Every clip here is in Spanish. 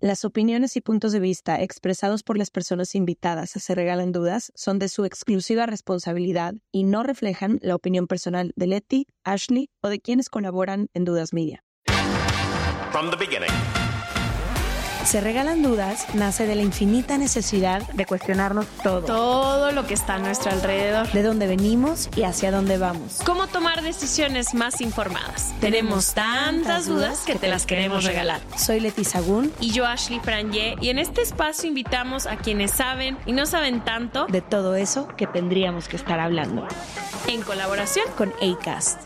Las opiniones y puntos de vista expresados por las personas invitadas a Se Regalan Dudas son de su exclusiva responsabilidad y no reflejan la opinión personal de Letty, Ashley o de quienes colaboran en Dudas Media. Se Regalan Dudas nace de la infinita necesidad de cuestionarnos todo. todo lo que está a nuestro alrededor. De dónde venimos y hacia dónde vamos. ¿Cómo tomar decisiones más informadas? Tenemos tantas dudas que te las queremos regalar. Soy Leti Sagún. Y yo, Ashley Franje, y en este espacio invitamos a quienes saben y no saben tanto de todo eso que tendríamos que estar hablando. En colaboración con ACAST.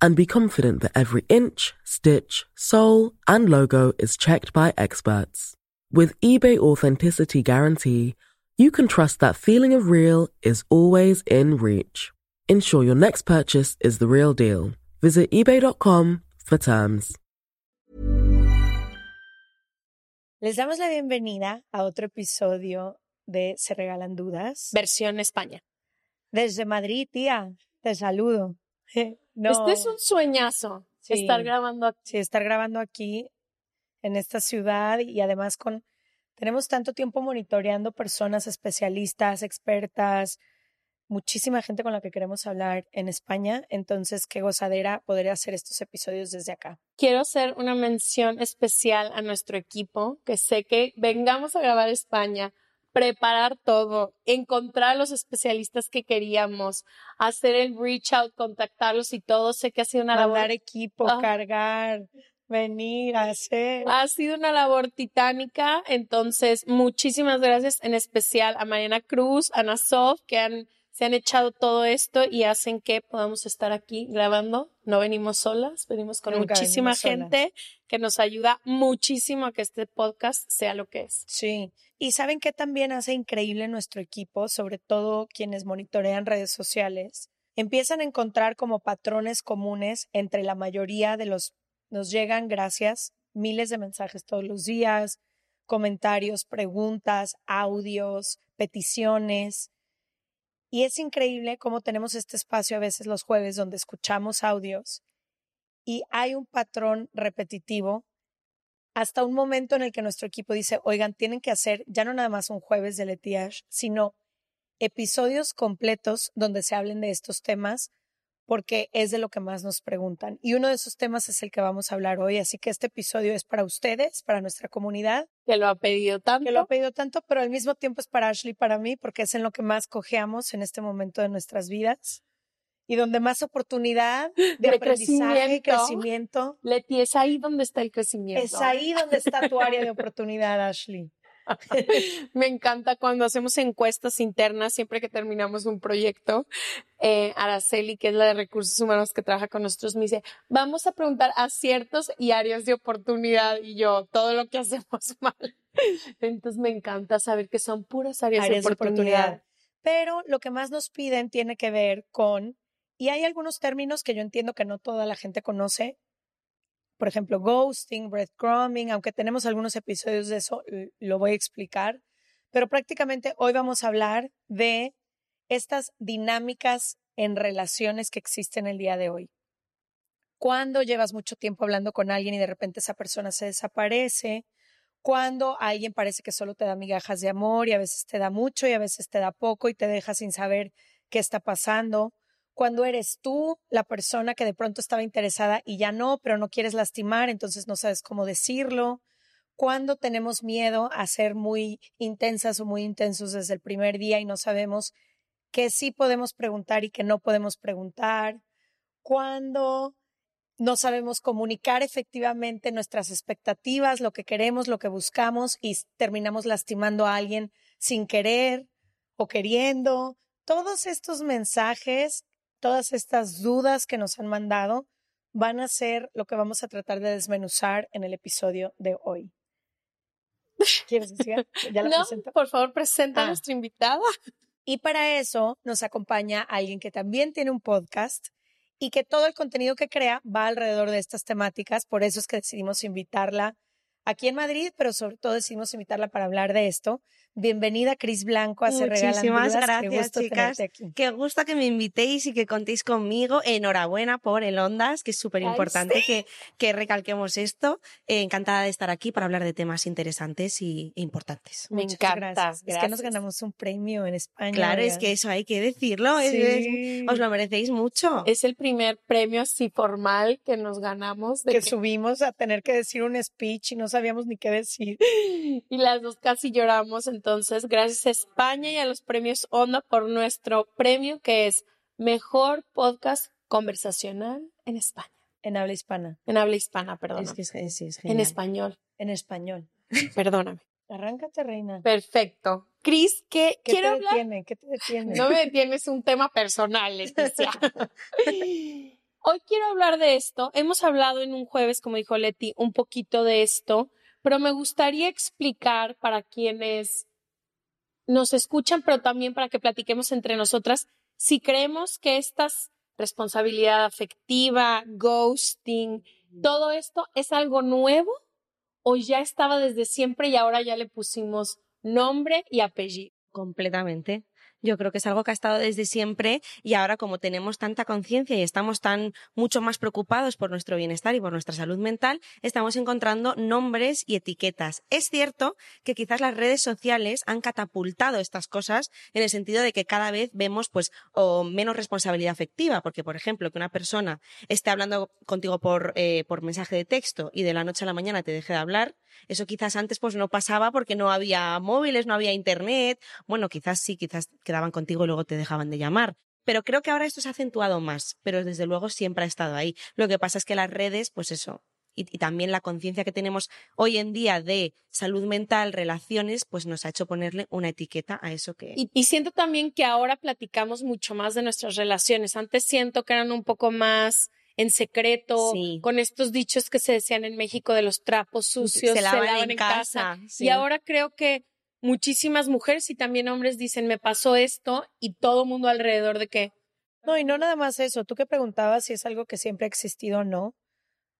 and be confident that every inch, stitch, sole, and logo is checked by experts. With eBay Authenticity Guarantee, you can trust that feeling of real is always in reach. Ensure your next purchase is the real deal. Visit eBay.com for terms. Les damos la bienvenida a otro episodio de Se Regalan Dudas. versión España. Desde Madrid, tía, te saludo. No. Este es un sueñazo, Sí. estar grabando aquí. Sí, estar grabando aquí en esta ciudad y además con tenemos tanto tiempo monitoreando personas especialistas, expertas, muchísima gente con la que queremos hablar en España, entonces qué gozadera poder hacer estos episodios desde acá. Quiero hacer una mención especial a nuestro equipo, que sé que vengamos a grabar España, preparar todo, encontrar a los especialistas que queríamos, hacer el reach out, contactarlos y todo. Sé que ha sido una labor Mandar equipo, Ah. cargar, venir, hacer. Ha sido una labor titánica, entonces muchísimas gracias en especial a Mariana Cruz, a Nasov, que han, se han echado todo esto y hacen que podamos estar aquí grabando. No venimos solas, venimos con Nunca muchísima venimos solas. gente que nos ayuda muchísimo a que este podcast sea lo que es. Sí. Y saben que también hace increíble nuestro equipo, sobre todo quienes monitorean redes sociales, empiezan a encontrar como patrones comunes entre la mayoría de los, nos llegan gracias, miles de mensajes todos los días, comentarios, preguntas, audios, peticiones. Y es increíble cómo tenemos este espacio a veces los jueves donde escuchamos audios y hay un patrón repetitivo hasta un momento en el que nuestro equipo dice, oigan, tienen que hacer ya no nada más un jueves de Letiage, sino episodios completos donde se hablen de estos temas, porque es de lo que más nos preguntan. Y uno de esos temas es el que vamos a hablar hoy, así que este episodio es para ustedes, para nuestra comunidad, Que lo ha pedido tanto. que lo ha pedido tanto, pero al mismo tiempo es para Ashley y para mí, porque es en lo que más cojeamos en este momento de nuestras vidas y donde más oportunidad de, De aprendizaje y crecimiento. crecimiento. Leti, es ahí donde está el crecimiento. Es ahí donde está tu área de oportunidad, Ashley. Me encanta cuando hacemos encuestas internas, siempre que terminamos un proyecto. Eh, Araceli, que es la de recursos humanos que trabaja con nosotros, me dice, vamos a preguntar aciertos y áreas de oportunidad. Y yo, todo lo que hacemos mal. Entonces me encanta saber que son puras áreas, áreas de oportunidad. Pero lo que más nos piden tiene que ver con, y hay algunos términos que yo entiendo que no toda la gente conoce, por ejemplo, ghosting, breadcrumbing, aunque tenemos algunos episodios de eso, lo voy a explicar, pero prácticamente hoy vamos a hablar de estas dinámicas en relaciones que existen el día de hoy. Cuando llevas mucho tiempo hablando con alguien y de repente esa persona se desaparece, cuando alguien parece que solo te da migajas de amor y a veces te da mucho y a veces te da poco y te deja sin saber qué está pasando, cuando eres tú la persona que de pronto estaba interesada y ya no, pero no quieres lastimar, entonces no sabes cómo decirlo, cuando tenemos miedo a ser muy intensas o muy intensos desde el primer día y no sabemos qué sí podemos preguntar y qué no podemos preguntar, cuando no sabemos comunicar efectivamente nuestras expectativas, lo que queremos, lo que buscamos y terminamos lastimando a alguien sin querer o queriendo. Todos estos mensajes, todas estas dudas que nos han mandado van a ser lo que vamos a tratar de desmenuzar en el episodio de hoy. ¿Quieres decir? ¿Ya la no, por favor, presenta a ah. nuestra invitada. Y para eso nos acompaña alguien que también tiene un podcast y que todo el contenido que crea va alrededor de estas temáticas. Por eso es que decidimos invitarla aquí en Madrid, pero sobre todo decidimos invitarla para hablar de esto. Bienvenida, Cris Blanco, a Se Regalan Muchísimas gracias, Qué chicas. Qué gusto que me invitéis y que contéis conmigo. Enhorabuena por el Ondas, que es súper importante que, que recalquemos esto. Eh, encantada de estar aquí para hablar de temas interesantes y, e importantes. Me encanta. Gracias. Es que nos ganamos un premio en España. Claro, es que eso hay que decirlo. os lo merecéis mucho. Es el primer premio así formal que nos ganamos. De que, que subimos a tener que decir un speech y no sabíamos ni qué decir. Y las dos casi lloramos. Entonces, gracias a España y a los premios Onda por nuestro premio que es Mejor Podcast Conversacional en España. En habla hispana. En habla hispana, perdón. Es que es, es, En español. En español. Perdóname. Arráncate, reina. Perfecto. Cris, ¿qué, ¿Qué quiero te hablar? Detiene? ¿Qué te detiene? No me detienes un tema personal, Leticia. Hoy quiero hablar de esto. Hemos hablado en un jueves, como dijo Leti, un poquito de esto, pero me gustaría explicar para quienes nos escuchan, pero también para que platiquemos entre nosotras, si creemos que esta responsabilidad afectiva, ghosting, todo esto es algo nuevo o ya estaba desde siempre y ahora ya le pusimos nombre y apellido. Completamente. Yo creo que es algo que ha estado desde siempre y ahora como tenemos tanta conciencia y estamos tan mucho más preocupados por nuestro bienestar y por nuestra salud mental, estamos encontrando nombres y etiquetas. Es cierto que quizás las redes sociales han catapultado estas cosas en el sentido de que cada vez vemos pues o menos responsabilidad afectiva, porque por ejemplo que una persona esté hablando contigo por, eh, por mensaje de texto y de la noche a la mañana te deje de hablar, eso quizás antes pues no pasaba porque no había móviles, no había internet. Bueno, quizás sí, quizás quedaban contigo y luego te dejaban de llamar. Pero creo que ahora esto se ha acentuado más, pero desde luego siempre ha estado ahí. Lo que pasa es que las redes, pues eso, y, también la conciencia que tenemos hoy en día de salud mental, relaciones, pues nos ha hecho ponerle una etiqueta a eso que. Y, y, siento también que ahora platicamos mucho más de nuestras relaciones. Antes siento que eran un poco más en secreto, con estos dichos que se decían en México de los trapos sucios, se lavan, en, casa. Y ahora creo que muchísimas mujeres y también hombres dicen, me pasó esto y todo mundo alrededor de que... No, y no nada más eso. Tú que preguntabas si es algo que siempre ha existido o no.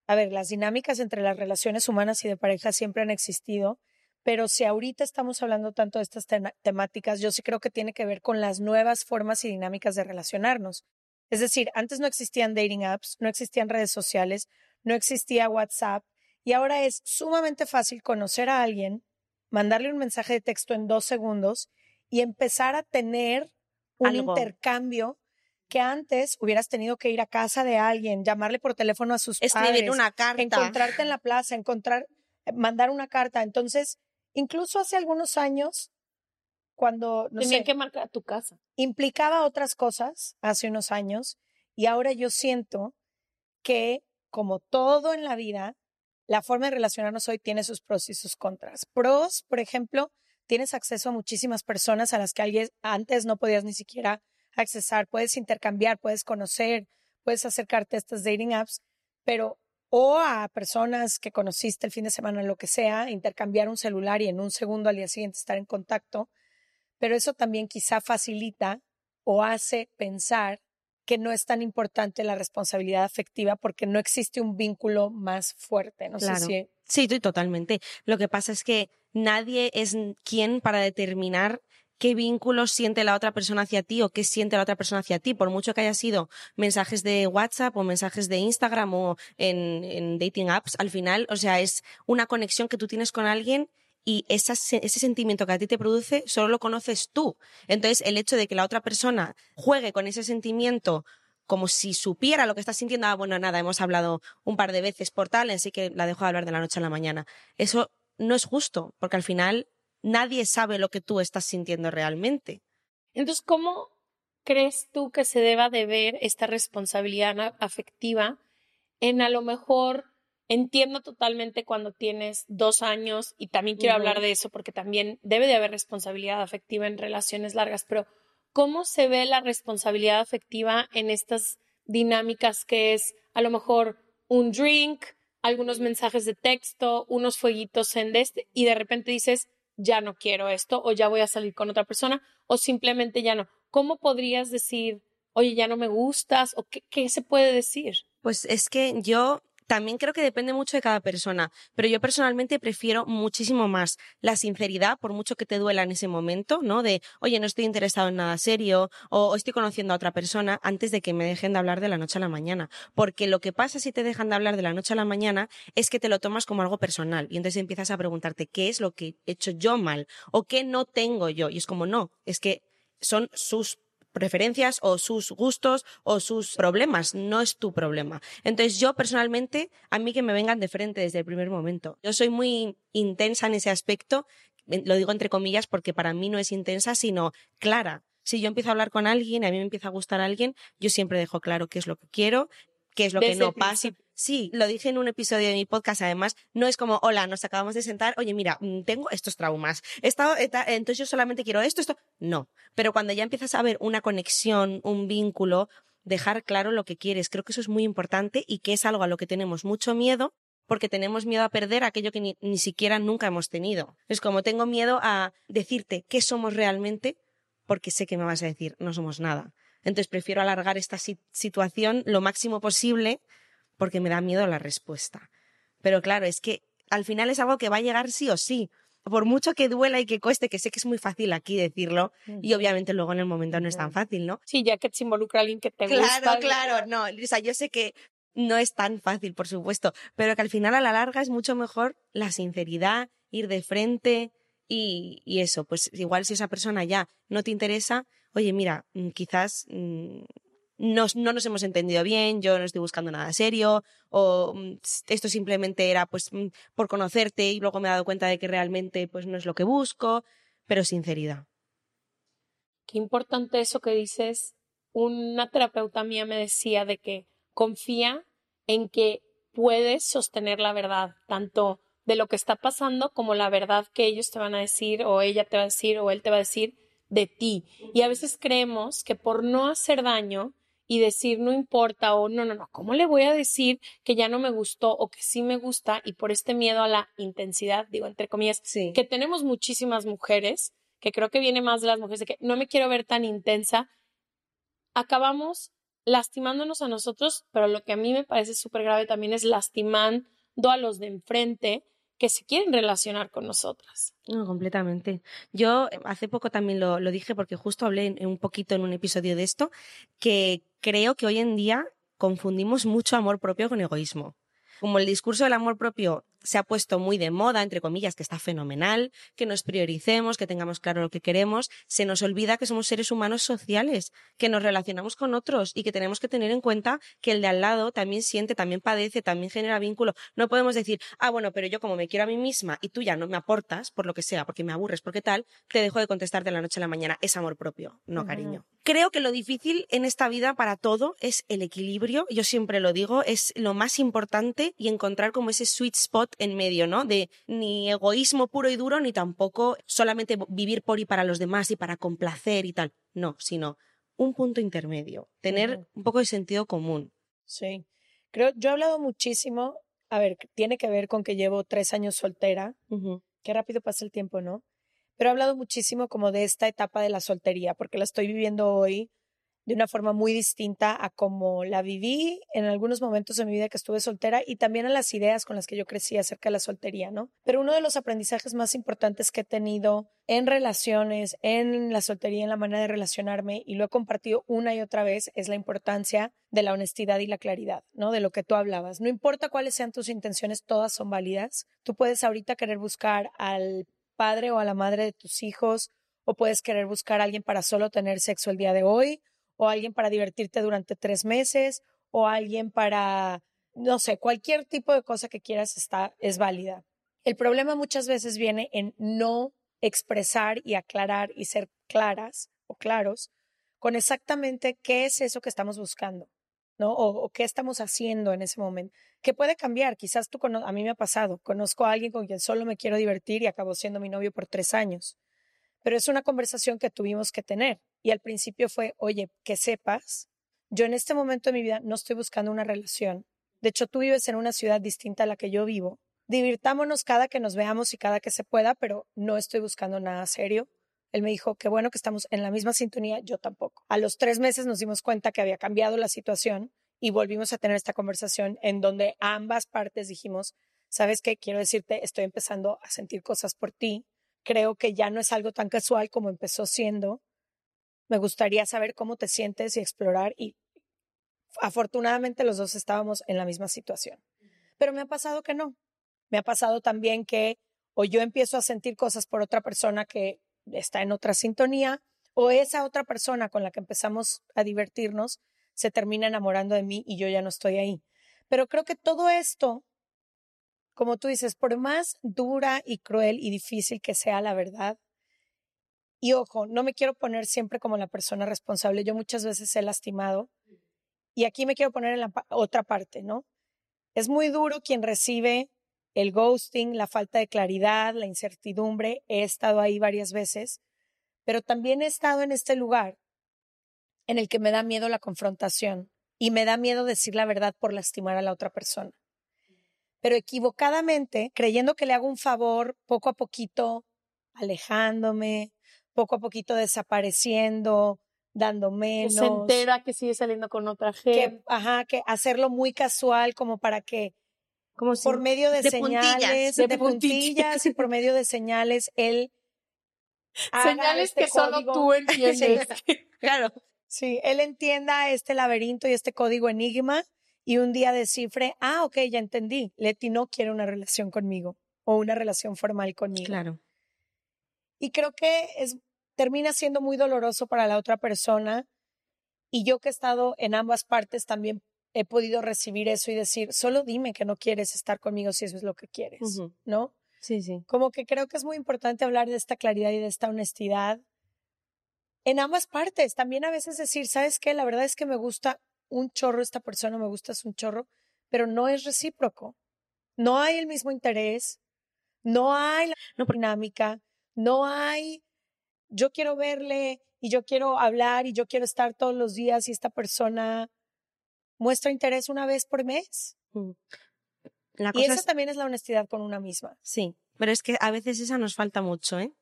A ver, las dinámicas entre las relaciones humanas y de pareja siempre han existido, pero si ahorita estamos hablando tanto de estas temáticas, yo sí creo que tiene que ver con las nuevas formas y dinámicas de relacionarnos. Es decir, antes no existían dating apps, no existían redes sociales, no existía WhatsApp y ahora es sumamente fácil conocer a alguien, mandarle un mensaje de texto en dos segundos y empezar a tener un intercambio que antes hubieras tenido que ir a casa de alguien, llamarle por teléfono a sus Escribir padres, una carta, encontrarte en la plaza, encontrar, eh, mandar una carta. Entonces, incluso hace algunos años cuando no tenían que marcar tu casa. Implicaba otras cosas hace unos años y ahora yo siento que como todo en la vida, la forma de relacionarnos hoy tiene sus pros y sus contras. Pros, por ejemplo, tienes acceso a muchísimas personas a las que alguien, antes no podías ni siquiera accesar, puedes intercambiar, puedes conocer, puedes acercarte a estas dating apps, pero o a personas que conociste el fin de semana, lo que sea, intercambiar un celular y en un segundo al día siguiente estar en contacto, pero eso también quizá facilita o hace pensar que no es tan importante la responsabilidad afectiva porque no existe un vínculo más fuerte. No claro. sé si... Sí, totalmente. Lo que pasa es que nadie es quien para determinar qué vínculo siente la otra persona hacia ti o qué siente la otra persona hacia ti, por mucho que haya sido mensajes de WhatsApp o mensajes de Instagram o en, en dating apps, al final, o sea, es una conexión que tú tienes con alguien y ese sentimiento que a ti te produce solo lo conoces tú. Entonces, el hecho de que la otra persona juegue con ese sentimiento como si supiera lo que estás sintiendo, ah, bueno, nada, hemos hablado un par de veces por tal, así que la dejo de hablar de la noche a la mañana. Eso no es justo, porque al final nadie sabe lo que tú estás sintiendo realmente. Entonces, ¿cómo crees tú que se deba de ver esta responsabilidad afectiva en a lo mejor entiendo totalmente cuando tienes dos años y también quiero hablar de eso porque también debe de haber responsabilidad afectiva en relaciones largas, pero ¿cómo se ve la responsabilidad afectiva en estas dinámicas que es a lo mejor un drink, algunos mensajes de texto, unos fueguitos en este y de repente dices, ya no quiero esto o ya voy a salir con otra persona o simplemente ya no. ¿Cómo podrías decir, oye, ya no me gustas o qué, qué se puede decir? Pues es que yo también creo que depende mucho de cada persona, pero yo personalmente prefiero muchísimo más la sinceridad, por mucho que te duela en ese momento, ¿no? De, oye, no estoy interesado en nada serio o, estoy conociendo a otra persona antes de que me dejen de hablar de la noche a la mañana. Porque lo que pasa si te dejan de hablar de la noche a la mañana es que te lo tomas como algo personal y entonces empiezas a preguntarte qué es lo que he hecho yo mal o qué no tengo yo. Y es como, no, es que son sus preferencias o sus gustos o sus problemas, no es tu problema. Entonces yo personalmente, a mí que me vengan de frente desde el primer momento. Yo soy muy intensa en ese aspecto, lo digo entre comillas porque para mí no es intensa, sino clara. Si yo empiezo a hablar con alguien, a mí me empieza a gustar alguien, yo siempre dejo claro qué es lo que quiero, qué es lo que no pasa. Sí, lo dije en un episodio de mi podcast, además, no es como, hola, nos acabamos de sentar, oye, mira, mm, tengo estos traumas, entonces yo solamente quiero esto, esto. No, pero cuando ya empiezas a ver una conexión, un vínculo, dejar claro lo que quieres, creo que eso es muy importante y que es algo a lo que tenemos mucho miedo porque tenemos miedo a perder aquello que ni, ni siquiera nunca hemos tenido. Es como tengo miedo a decirte qué somos realmente porque sé que me vas a decir, no somos nada. Entonces prefiero alargar esta situación lo máximo posible porque me da miedo la respuesta. Pero claro, es que al final es algo que va a llegar sí o sí. Por mucho que duela y que cueste, que sé que es muy fácil aquí decirlo, y obviamente luego en el momento no es tan fácil, ¿no? Sí, ya que te involucra alguien que te claro, gusta. Claro, claro, no. O sea, yo sé que no es tan fácil, por supuesto, pero que al final a la larga es mucho mejor la sinceridad, ir de frente y, y eso, pues igual si esa persona ya no te interesa, oye, mira, mm, quizás mm, no, nos hemos entendido bien, yo no estoy buscando nada serio, o mm, esto simplemente era pues por conocerte y luego me he dado cuenta de que realmente pues no es lo que busco, pero sinceridad. Qué importante eso que dices. Una terapeuta mía me decía de que confía en que puedes sostener la verdad, tanto de lo que está pasando como la verdad que ellos te van a decir o ella te va a decir o él te va a decir de ti. Y a veces creemos que por no hacer daño y decir no importa o no, no, no, ¿cómo le voy a decir que ya no me gustó o que sí me gusta? Y por este miedo a la intensidad, digo entre comillas, que tenemos muchísimas mujeres, que creo que viene más de las mujeres, de que no me quiero ver tan intensa, acabamos lastimándonos a nosotros, pero lo que a mí me parece súper grave también es lastimando a los de enfrente que se quieren relacionar con nosotras. No, completamente. Yo eh, hace poco también lo, dije porque justo hablé un poquito en un episodio de esto, que creo que hoy en día confundimos mucho amor propio con egoísmo. Como el discurso del amor propio se ha puesto muy de moda, entre comillas, que está fenomenal, que nos prioricemos, que tengamos claro lo que queremos, se nos olvida que somos seres humanos sociales, que nos relacionamos con otros y que tenemos que tener en cuenta que el de al lado también siente, también padece, también genera vínculo. No podemos decir, ah, bueno, pero yo como me quiero a mí misma y tú ya no me aportas, por lo que sea, porque me aburres, porque tal, te dejo de contestar de la noche a la mañana. Es amor propio, no cariño. Creo que lo difícil en esta vida para todo es el equilibrio, yo siempre lo digo, es lo más importante y encontrar como ese sweet spot en medio, ¿no? De ni egoísmo puro y duro, ni tampoco solamente vivir por y para los demás y para complacer y tal. No, sino un punto intermedio, tener un poco de sentido común. Sí. Creo, yo he hablado muchísimo, a ver, tiene que ver con que llevo tres años soltera. Qué rápido pasa el tiempo, ¿no? Pero he hablado muchísimo como de esta etapa de la soltería, porque la estoy viviendo hoy de una forma muy distinta a como la viví en algunos momentos de mi vida que estuve soltera y también a las ideas con las que yo crecí acerca de la soltería, ¿no? Pero uno de los aprendizajes más importantes que he tenido en relaciones, en la soltería, en la manera de relacionarme, y lo he compartido una y otra vez, es la importancia de la honestidad y la claridad, ¿no? De lo que tú hablabas. No importa cuáles sean tus intenciones, todas son válidas. Tú puedes ahorita querer buscar al padre o a la madre de tus hijos, o puedes querer buscar a alguien para solo tener sexo el día de hoy, o alguien para divertirte durante tres meses, o alguien para, no sé, cualquier tipo de cosa que quieras está, es válida. El problema muchas veces viene en no expresar y aclarar y ser claras o claros con exactamente qué es eso que estamos buscando, ¿no? O, qué estamos haciendo en ese momento. Que puede cambiar, quizás tú, a mí me ha pasado, conozco a alguien con quien solo me quiero divertir y acabó siendo mi novio por tres años. Pero es una conversación que tuvimos que tener. Y al principio fue, oye, que sepas, yo en este momento de mi vida no estoy buscando una relación. De hecho, tú vives en una ciudad distinta a la que yo vivo. Divirtámonos cada que nos veamos y cada que se pueda, pero no estoy buscando nada serio. Él me dijo, qué bueno que estamos en la misma sintonía, yo tampoco. A los tres meses nos dimos cuenta que había cambiado la situación y volvimos a tener esta conversación en donde ambas partes dijimos, sabes qué, quiero decirte, estoy empezando a sentir cosas por ti, creo que ya no es algo tan casual como empezó siendo, me gustaría saber cómo te sientes y explorar y afortunadamente los dos estábamos en la misma situación. Pero me ha pasado que no. Me ha pasado también que o yo empiezo a sentir cosas por otra persona que está en otra sintonía, o esa otra persona con la que empezamos a divertirnos se termina enamorando de mí y yo ya no estoy ahí. Pero creo que todo esto, como tú dices, por más dura y cruel y difícil que sea la verdad, y ojo, no me quiero poner siempre como la persona responsable, yo muchas veces he lastimado, y aquí me quiero poner en la otra parte, ¿no? Es muy duro quien recibe el ghosting, la falta de claridad, la incertidumbre. He estado ahí varias veces, pero también he estado en este lugar en el que me da miedo la confrontación y me da miedo decir la verdad por lastimar a la otra persona. Pero equivocadamente, creyendo que le hago un favor, poco a poquito alejándome, poco a poquito desapareciendo, dando menos. se entera que sigue saliendo con otra gente. Que, ajá, que hacerlo muy casual como para que como por medio de, señales, de, puntillas, y por medio de señales, él señales este que solo tú entiendes. claro. Sí, él entienda este laberinto y este código enigma y un día descifre, ah, ok, ya entendí, Leti no quiere una relación conmigo o una relación formal conmigo. Claro. Y creo que es, termina siendo muy doloroso para la otra persona y yo que he estado en ambas partes también he podido recibir eso y decir, solo dime que no quieres estar conmigo si eso es lo que quieres, ¿no? Sí, sí. Como que creo que es muy importante hablar de esta claridad y de esta honestidad en ambas partes. También a veces decir, ¿sabes qué? La verdad es que me gusta un chorro esta persona, me gustas un chorro, pero no es recíproco. No hay el mismo interés, no hay la dinámica, no hay, yo quiero verle y yo quiero hablar y yo quiero estar todos los días y esta persona muestra interés una vez por mes. Mm. y esa también es la honestidad con una misma. Sí, pero es que a veces esa nos falta mucho, ¿eh?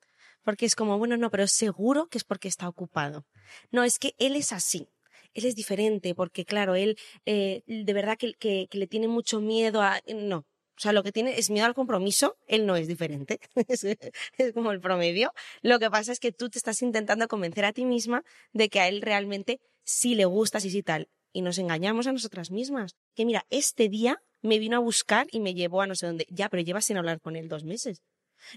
Porque es como, bueno, no, pero seguro que es porque está ocupado. No, es que él es así. Él es diferente, porque claro, él eh, de verdad que, que, le tiene mucho miedo a... No, o sea, lo que tiene es miedo al compromiso, él no es diferente, es, como el promedio. Lo que pasa es que tú te estás intentando convencer a ti misma de que a él realmente sí le gustas y sí tal y nos engañamos a nosotras mismas. Que mira, este día me vino a buscar y me llevó a no sé dónde. Ya, pero llevas sin hablar con él dos meses.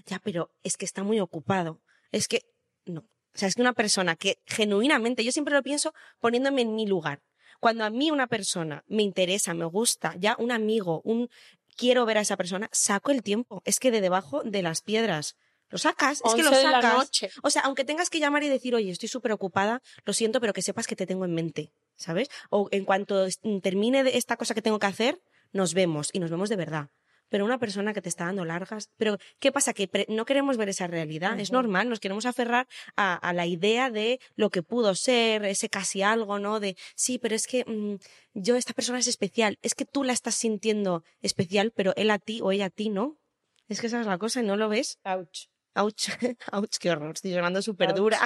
Ya, pero es que está muy ocupado. Es que, no. O sea, es que una persona que genuinamente, yo siempre lo pienso poniéndome en mi lugar. Cuando a mí una persona me interesa, me gusta, ya un amigo, un quiero ver a esa persona, saco el tiempo. Es que de debajo de las piedras. Lo sacas, es que lo sacas. O sea, aunque tengas que llamar y decir, oye, estoy súper ocupada, lo siento, pero que sepas que te tengo en mente. ¿sabes? O en cuanto termine esta cosa que tengo que hacer, nos vemos y nos vemos de verdad. Pero una persona que te está dando largas, pero ¿qué pasa? Que no queremos ver esa realidad, es normal, nos queremos aferrar a, la idea de lo que pudo ser, ese casi algo, ¿no? De, sí, pero es que mm, yo, esta persona es especial, es que tú la estás sintiendo especial, pero él a ti o ella a ti no. Es que esa es la cosa y no lo ves. Ouch. Ouch, ouch, qué horror, estoy llorando súper dura.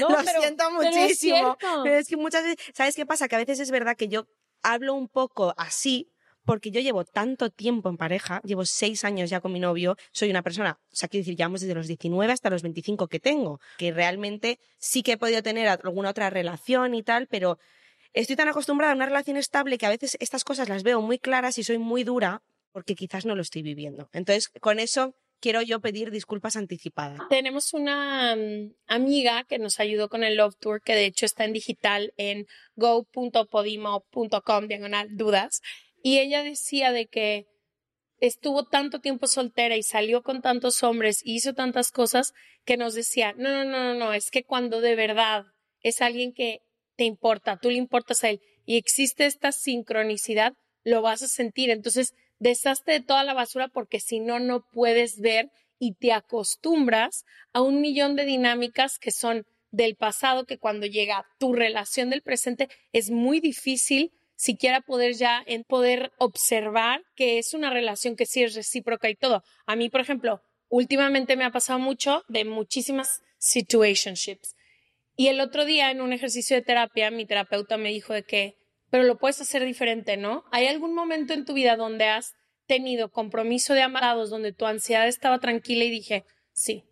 No, lo siento muchísimo. Pero es, que muchas veces, ¿sabes qué pasa? Que a veces es verdad que yo hablo un poco así, porque yo llevo tanto tiempo en pareja, llevo seis años ya con mi novio, soy una persona, o sea, quiero decir, llevamos desde los 19 hasta los 25 que tengo, que realmente sí que he podido tener alguna otra relación y tal, pero estoy tan acostumbrada a una relación estable que a veces estas cosas las veo muy claras y soy muy dura porque quizás no lo estoy viviendo. Entonces, con eso quiero yo pedir disculpas anticipadas. Tenemos una mm, amiga que nos ayudó con el Love Tour, que de hecho está en digital en go.podimo.com, diagonal dudas, y ella decía de que estuvo tanto tiempo soltera y salió con tantos hombres y hizo tantas cosas que nos decía, no, no, no, no, no, es que cuando de verdad es alguien que te importa, tú le importas a él y existe esta sincronicidad, lo vas a sentir. Entonces, deshazte de toda la basura porque si no, no puedes ver y te acostumbras a un millón de dinámicas que son del pasado, que cuando llega tu relación del presente es muy difícil siquiera poder ya en poder observar que es una relación que sí es recíproca y todo. A mí, por ejemplo, últimamente me ha pasado mucho de muchísimas situationships. Y el otro día en un ejercicio de terapia, mi terapeuta me dijo de que, pero lo puedes hacer diferente, ¿no? ¿Hay algún momento en tu vida donde has tenido compromiso de amados, donde tu ansiedad estaba tranquila y dije, sí,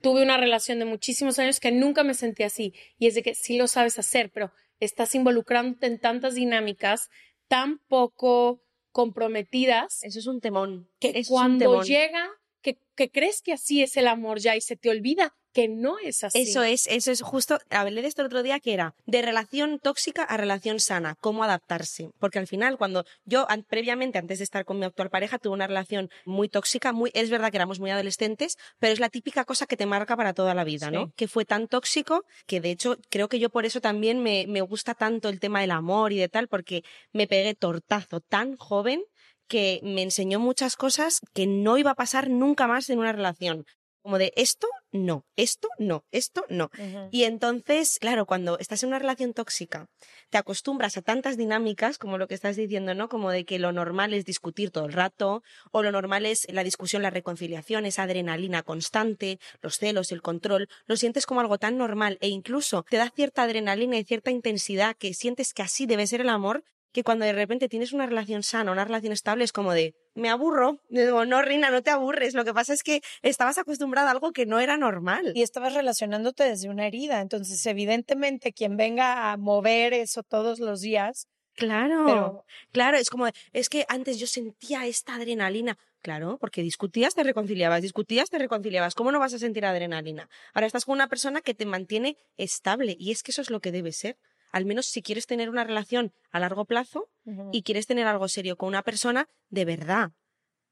tuve una relación de muchísimos años que nunca me sentí así y es de que sí lo sabes hacer, pero estás involucrándote en tantas dinámicas tan poco comprometidas. Eso es un temón. Que cuando llega, que, que crees que así es el amor ya y se te olvida que no es así. Eso es, eso es justo, hablé de esto el otro día que era de relación tóxica a relación sana, cómo adaptarse. Porque al final, cuando yo previamente, antes de estar con mi actual pareja, tuve una relación muy tóxica, muy, es verdad que éramos muy adolescentes, pero es la típica cosa que te marca para toda la vida, ¿no? Que fue tan tóxico que de hecho creo que yo por eso también me, me gusta tanto el tema del amor y de tal, porque me pegué tortazo tan joven que me enseñó muchas cosas que no iba a pasar nunca más en una relación como de esto no, esto no, esto no. Y entonces, claro, cuando estás en una relación tóxica, te acostumbras a tantas dinámicas, como lo que estás diciendo, ¿no? Como de que lo normal es discutir todo el rato, o lo normal es la discusión, la reconciliación, esa adrenalina constante, los celos, el control, lo sientes como algo tan normal e incluso te da cierta adrenalina y cierta intensidad que sientes que así debe ser el amor, que cuando de repente tienes una relación sana, una relación estable, es como de, me aburro. Digo, no, Rina, no te aburres. Lo que pasa es que estabas acostumbrada a algo que no era normal. Y estabas relacionándote desde una herida. Entonces, evidentemente, quien venga a mover eso todos los días. Claro, claro, es como, es que antes yo sentía esta adrenalina. Claro, porque discutías, te reconciliabas, discutías, te reconciliabas. ¿Cómo no vas a sentir adrenalina? Ahora estás con una persona que te mantiene estable y es que eso es lo que debe ser al menos si quieres tener una relación a largo plazo y quieres tener algo serio con una persona de verdad.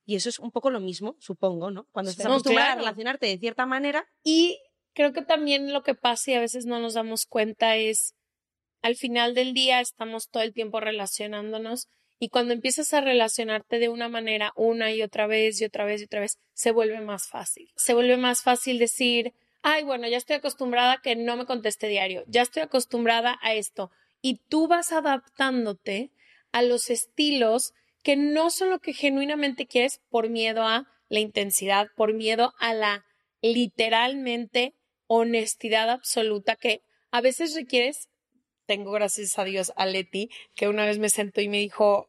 Y eso es un poco lo mismo, supongo, ¿no? Cuando estás acostumbrada a relacionarte de cierta manera. Y creo que también lo que pasa y a veces no nos damos cuenta es, al final del día estamos todo el tiempo relacionándonos y cuando empiezas a relacionarte de una manera una y otra vez y otra vez y otra vez, se vuelve más fácil. Se vuelve más fácil decir, ay, bueno, ya estoy acostumbrada a que no me conteste diario, ya estoy acostumbrada a esto. Y tú vas adaptándote a los estilos que no son lo que genuinamente quieres por miedo a la intensidad, por miedo a la literalmente honestidad absoluta que a veces requieres. Tengo gracias a Dios a Leti, que una vez me sentó y me dijo,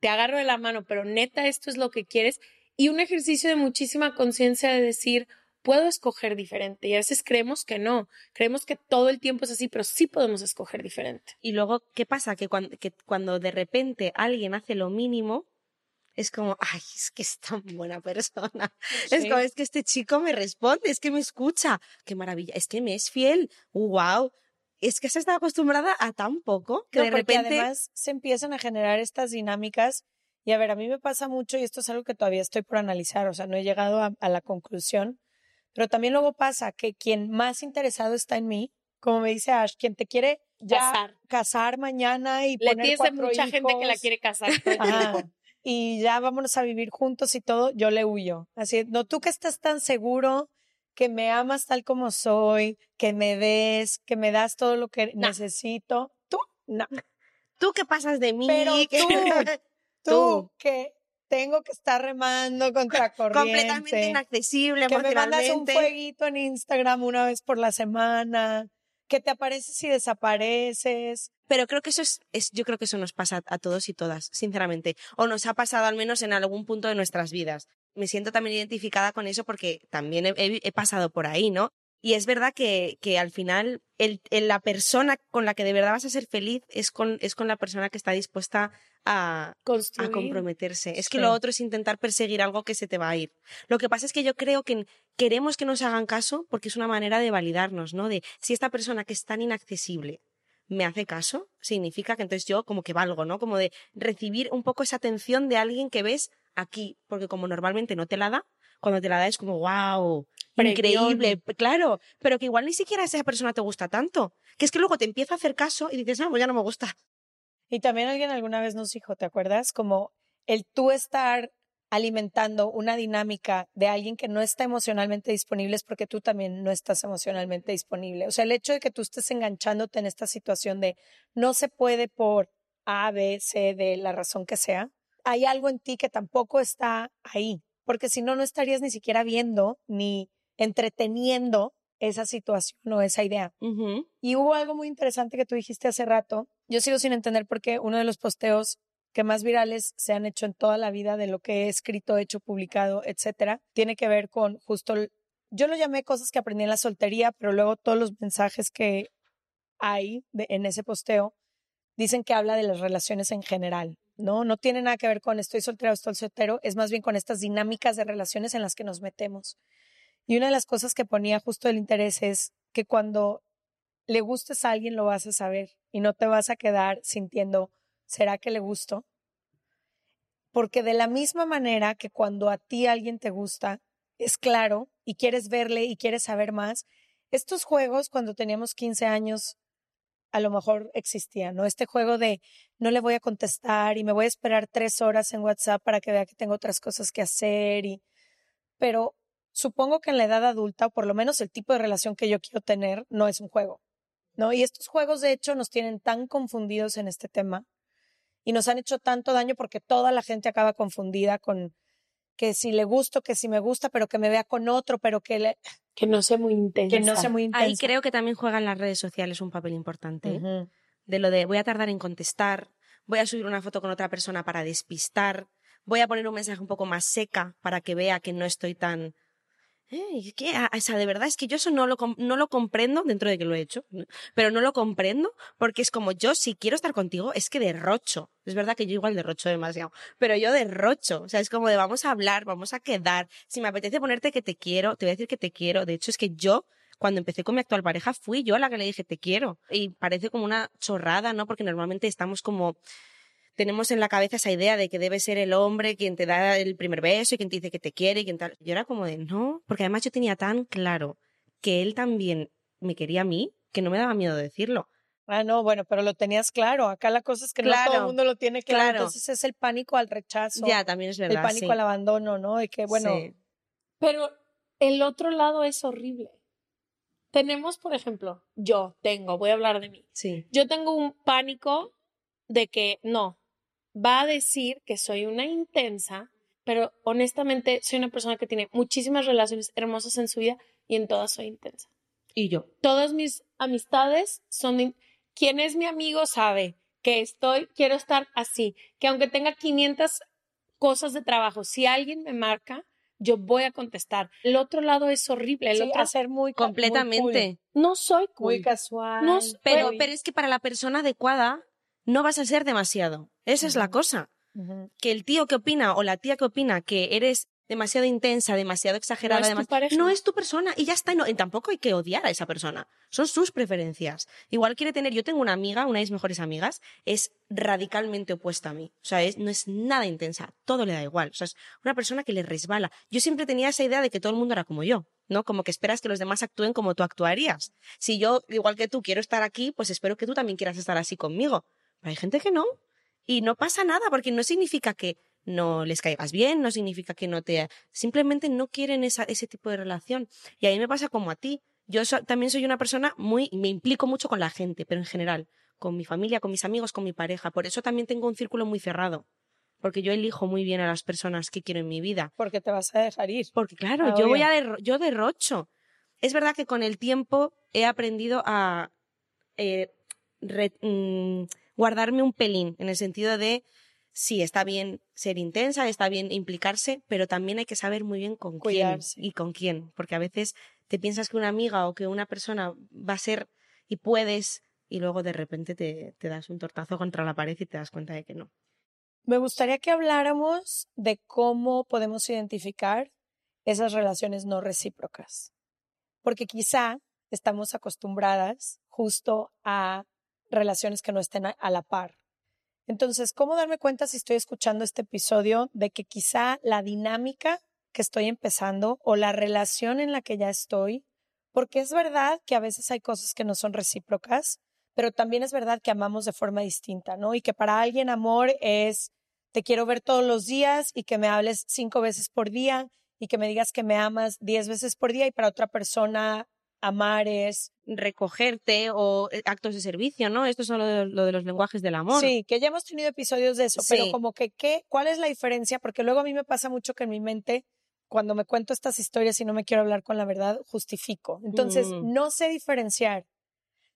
te agarro de la mano, pero neta, esto es lo que quieres. Y un ejercicio de muchísima conciencia de decir, puedo escoger diferente. Y a veces creemos que no, creemos que todo el tiempo es así, pero sí podemos escoger diferente. Y luego, ¿qué pasa? Que cuando, que cuando de repente alguien hace lo mínimo, es como, ay, es que es tan buena persona. Es como, es que este chico me responde, es que me escucha. Qué maravilla, es que me es fiel. ¡Wow! Es que se está acostumbrada a tan poco que de repente. Además, se empiezan a generar estas dinámicas. Y a ver, a mí me pasa mucho, y esto es algo que todavía estoy por analizar, o sea, no he llegado a la conclusión, pero también luego pasa que quien más interesado está en mí, como me dice Ash, quien te quiere ya casar, mañana y Le poner cuatro mucha gente que la quiere casar. y ya vámonos a vivir juntos y todo, yo le huyo. Así, no, tú que estás tan seguro, que me amas tal como soy, que me des, que me das todo lo que necesito. Tú, no. Tú que pasas de mí. Pero tú, tú, que tengo que estar remando contra corriente. Completamente inaccesible Que me mandas un fueguito en Instagram una vez por la semana, que te apareces y desapareces. Pero creo que eso es, es, yo creo que eso nos pasa a todos y todas, sinceramente. O nos ha pasado al menos en algún punto de nuestras vidas. Me siento también identificada con eso porque también he, he pasado por ahí, ¿no? Y es verdad que, que al final el, la persona con la que de verdad vas a ser feliz es con, es con la persona que está dispuesta a, a comprometerse. Es que lo otro es intentar perseguir algo que se te va a ir. Lo que pasa es que yo creo que queremos que nos hagan caso porque es una manera de validarnos, ¿no? De si esta persona que es tan inaccesible me hace caso, significa que entonces yo como que valgo, ¿no? Como de recibir un poco esa atención de alguien que ves aquí, porque como normalmente no te la da, cuando te la da es como, wow. Increíble, claro, pero que igual ni siquiera esa persona te gusta tanto, que es que luego te empieza a hacer caso y dices, no, pues ya no me gusta. Y también alguien alguna vez nos dijo, ¿te acuerdas? Como el tú estar alimentando una dinámica de alguien que no está emocionalmente disponible es porque tú también no estás emocionalmente disponible. O sea, el hecho de que tú estés enganchándote en esta situación de no se puede por A, B, C, D, la razón que sea, hay algo en ti que tampoco está ahí, porque si no, no estarías ni siquiera viendo ni entreteniendo esa situación o esa idea. Y hubo algo muy interesante que tú dijiste hace rato. Yo sigo sin entender por qué uno de los posteos que más virales se han hecho en toda la vida de lo que he escrito, hecho, publicado, etcétera, tiene que ver con justo, yo lo llamé cosas que aprendí en la soltería, pero luego todos los mensajes que hay de- en ese posteo dicen que habla de las relaciones en general, ¿no? No tiene nada que ver con estoy soltero estoy soltero, es más bien con estas dinámicas de relaciones en las que nos metemos. Y una de las cosas que ponía justo el interés es que cuando le gustes a alguien lo vas a saber y no te vas a quedar sintiendo, ¿será que le gusto? Porque de la misma manera que cuando a ti alguien te gusta, es claro y quieres verle y quieres saber más, estos juegos cuando teníamos 15 años a lo mejor existían, ¿no? Este juego de no le voy a contestar y me voy a esperar tres horas en WhatsApp para que vea que tengo otras cosas que hacer y... Pero supongo que en la edad adulta, o por lo menos el tipo de relación que yo quiero tener, no es un juego. ¿no? Y estos juegos, de hecho, nos tienen tan confundidos en este tema y nos han hecho tanto daño porque toda la gente acaba confundida con que si le gusto, que si me gusta, pero que me vea con otro, pero que, le- Que no sea muy intensa. que no sea muy intenso. Ahí creo que también juegan las redes sociales un papel importante. ¿eh? De lo de voy a tardar en contestar, voy a subir una foto con otra persona para despistar, voy a poner un mensaje un poco más seca para que vea que no estoy tan... Eh, ¿qué? Ah, O sea, de verdad es que yo eso no lo, no lo comprendo, dentro de que lo he hecho, pero no lo comprendo porque es como yo, si quiero estar contigo, es que derrocho. Es verdad que yo igual derrocho demasiado, pero yo derrocho. O sea, es como de vamos a hablar, vamos a quedar. Si me apetece ponerte que te quiero, te voy a decir que te quiero. De hecho, es que yo cuando empecé con mi actual pareja fui yo la que le dije te quiero. Y parece como una chorrada, ¿no? Porque normalmente estamos como tenemos en la cabeza esa idea de que debe ser el hombre quien te da el primer beso y quien te dice que te quiere y quien tal. Yo era como de no, porque además yo tenía tan claro que él también me quería a mí que no me daba miedo decirlo. Ah, no, bueno, pero lo tenías claro. Acá la cosa es que no todo el mundo lo tiene claro. claro. Entonces es el pánico al rechazo, Ya, también es el verdad. pánico sí. al abandono, ¿no? De que, bueno, Sí. Pero el otro lado es horrible. Tenemos, por ejemplo, yo tengo, voy a hablar de mí. Sí. Yo tengo un pánico de que no, va a decir que soy una intensa, pero honestamente soy una persona que tiene muchísimas relaciones hermosas en su vida y en todas soy intensa. Y yo. Todas mis amistades son. Quien es mi amigo sabe que estoy, quiero estar así, que aunque tenga 500 cosas de trabajo, si alguien me marca, yo voy a contestar. El otro lado es horrible, el sí, otro hacer muy Completamente. no soy cool, muy casual. No, Pero, pero es que para la persona adecuada no vas a ser demasiado. Esa es la cosa. Que el tío que opina o la tía que opina que eres demasiado intensa, demasiado exagerada, No es tu demas- pareja. no es tu persona y ya está. Y, no- y tampoco hay que odiar a esa persona. Son sus preferencias. Igual quiere tener. Yo tengo una amiga, una de mis mejores amigas, es radicalmente opuesta a mí. O sea, es, no es nada intensa. Todo le da igual. O sea, es una persona que le resbala. Yo siempre tenía esa idea de que todo el mundo era como yo. ¿no? Como que esperas que los demás actúen como tú actuarías. Si yo, igual que tú, quiero estar aquí, pues espero que tú también quieras estar así conmigo. Hay gente que no. Y no pasa nada, porque no significa que no les caigas bien, no significa que no te... Simplemente no quieren esa, ese tipo de relación. Y a mí me pasa como a ti. Yo so- también soy una persona muy... Me implico mucho con la gente, pero en general. Con mi familia, con mis amigos, con mi pareja. Por eso también tengo un círculo muy cerrado. Porque yo elijo muy bien a las personas que quiero en mi vida. Porque te vas a dejar ir. Porque claro, Ah, yo voy a derro- yo derrocho. Es verdad que con el tiempo he aprendido a eh, re- mm, guardarme un pelín, en el sentido de sí, está bien ser intensa, está bien implicarse, pero también hay que saber muy bien con Cuidarse. quién y con quién, porque a veces te piensas que una amiga o que una persona va a ser y puedes y luego de repente te, te das un tortazo contra la pared y te das cuenta de que no. Me gustaría que habláramos de cómo podemos identificar esas relaciones no recíprocas. Porque quizá estamos acostumbradas justo a relaciones que no estén a, la par. Entonces, ¿cómo darme cuenta si estoy escuchando este episodio de que quizá la dinámica que estoy empezando o la relación en la que ya estoy, porque es verdad que a veces hay cosas que no son recíprocas, pero también es verdad que amamos de forma distinta, ¿no? Y que para alguien amor es te quiero ver todos los días y que me hables cinco veces por día y que me digas que me amas diez veces por día y para otra persona amar es recogerte o eh, actos de servicio, ¿no? Esto es lo de, lo de los lenguajes del amor. Sí, que ya hemos tenido episodios de eso, pero como que, ¿qué? ¿cuál es la diferencia? Porque luego a mí me pasa mucho que en mi mente, cuando me cuento estas historias y no me quiero hablar con la verdad, justifico. Entonces, Mm. no sé diferenciar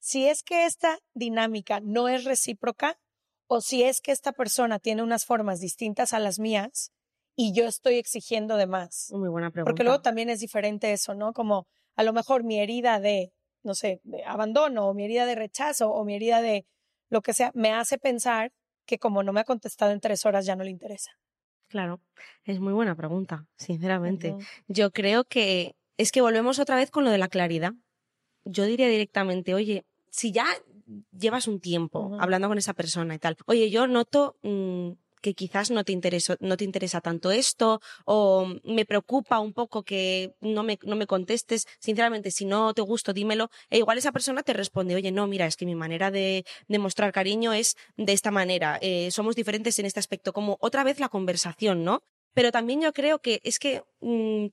si es que esta dinámica no es recíproca o si es que esta persona tiene unas formas distintas a las mías y yo estoy exigiendo de más. Muy buena pregunta. Porque luego también es diferente eso, ¿no? Como a lo mejor mi herida de, no sé, de abandono o mi herida de rechazo o mi herida de lo que sea, me hace pensar que como no me ha contestado en tres horas ya no le interesa. Claro, es muy buena pregunta, sinceramente. Yo creo que es que volvemos otra vez con lo de la claridad. Yo diría directamente, oye, si ya llevas un tiempo hablando con esa persona y tal, oye, yo noto mm, que quizás no te, no te interesa tanto esto o me preocupa un poco que no me, no me contestes. Sinceramente, si no te gusto, dímelo. E igual esa persona te responde, oye, no, mira, es que mi manera de, de mostrar cariño es de esta manera. eh, somos diferentes en este aspecto. Como otra vez la conversación, ¿no? Pero también yo creo que es que mm,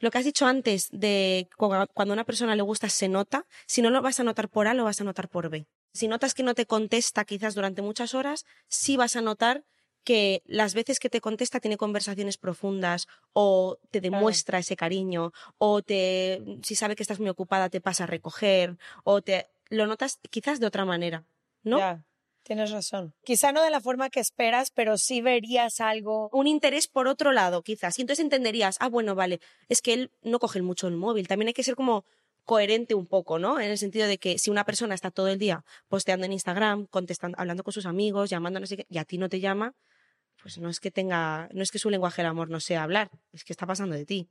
lo que has dicho antes de cu- cuando a una persona le gusta se nota, si no lo vas a notar por A, lo vas a notar por B. Si notas que no te contesta quizás durante muchas horas, sí vas a notar que las veces que te contesta tiene conversaciones profundas o te demuestra ese cariño o te si sabe que estás muy ocupada te pasa a recoger o te lo notas quizás de otra manera, ¿no? Ya, tienes razón. Quizá no de la forma que esperas, pero sí verías algo. un interés por otro lado, quizás. Y entonces entenderías, ah, bueno, vale, es que él no coge mucho el móvil. También hay que ser como coherente un poco, ¿no? En el sentido de que si una persona está todo el día posteando en Instagram, contestando, hablando con sus amigos, llamando, no sé qué, y a ti no te llama, pues no es que tenga, no es que su lenguaje del amor no sea hablar, es que está pasando de ti.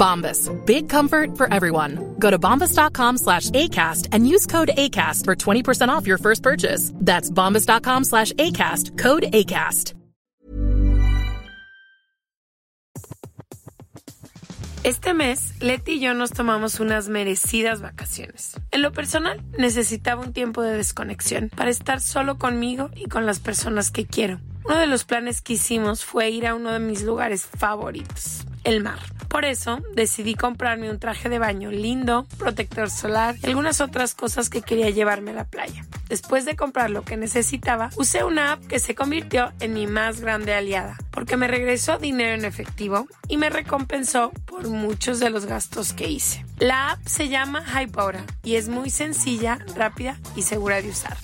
Bombas. Big comfort for everyone. Go to bombas.com slash ACAST and use code ACAST for 20% off your first purchase. That's bombas.com slash ACAST. Code ACAST. Este mes, Leti y yo nos tomamos unas merecidas vacaciones. En lo personal, necesitaba un tiempo de desconexión para estar solo conmigo y con las personas que quiero. Uno de los planes que hicimos fue ir a uno de mis lugares favoritos, el mar. Por eso decidí comprarme un traje de baño lindo, protector solar y algunas otras cosas que quería llevarme a la playa. Después de comprar lo que necesitaba, usé una app que se convirtió en mi más grande aliada, porque me regresó dinero en efectivo y me recompensó por muchos de los gastos que hice. La app se llama Hybora y es muy sencilla, rápida y segura de usar.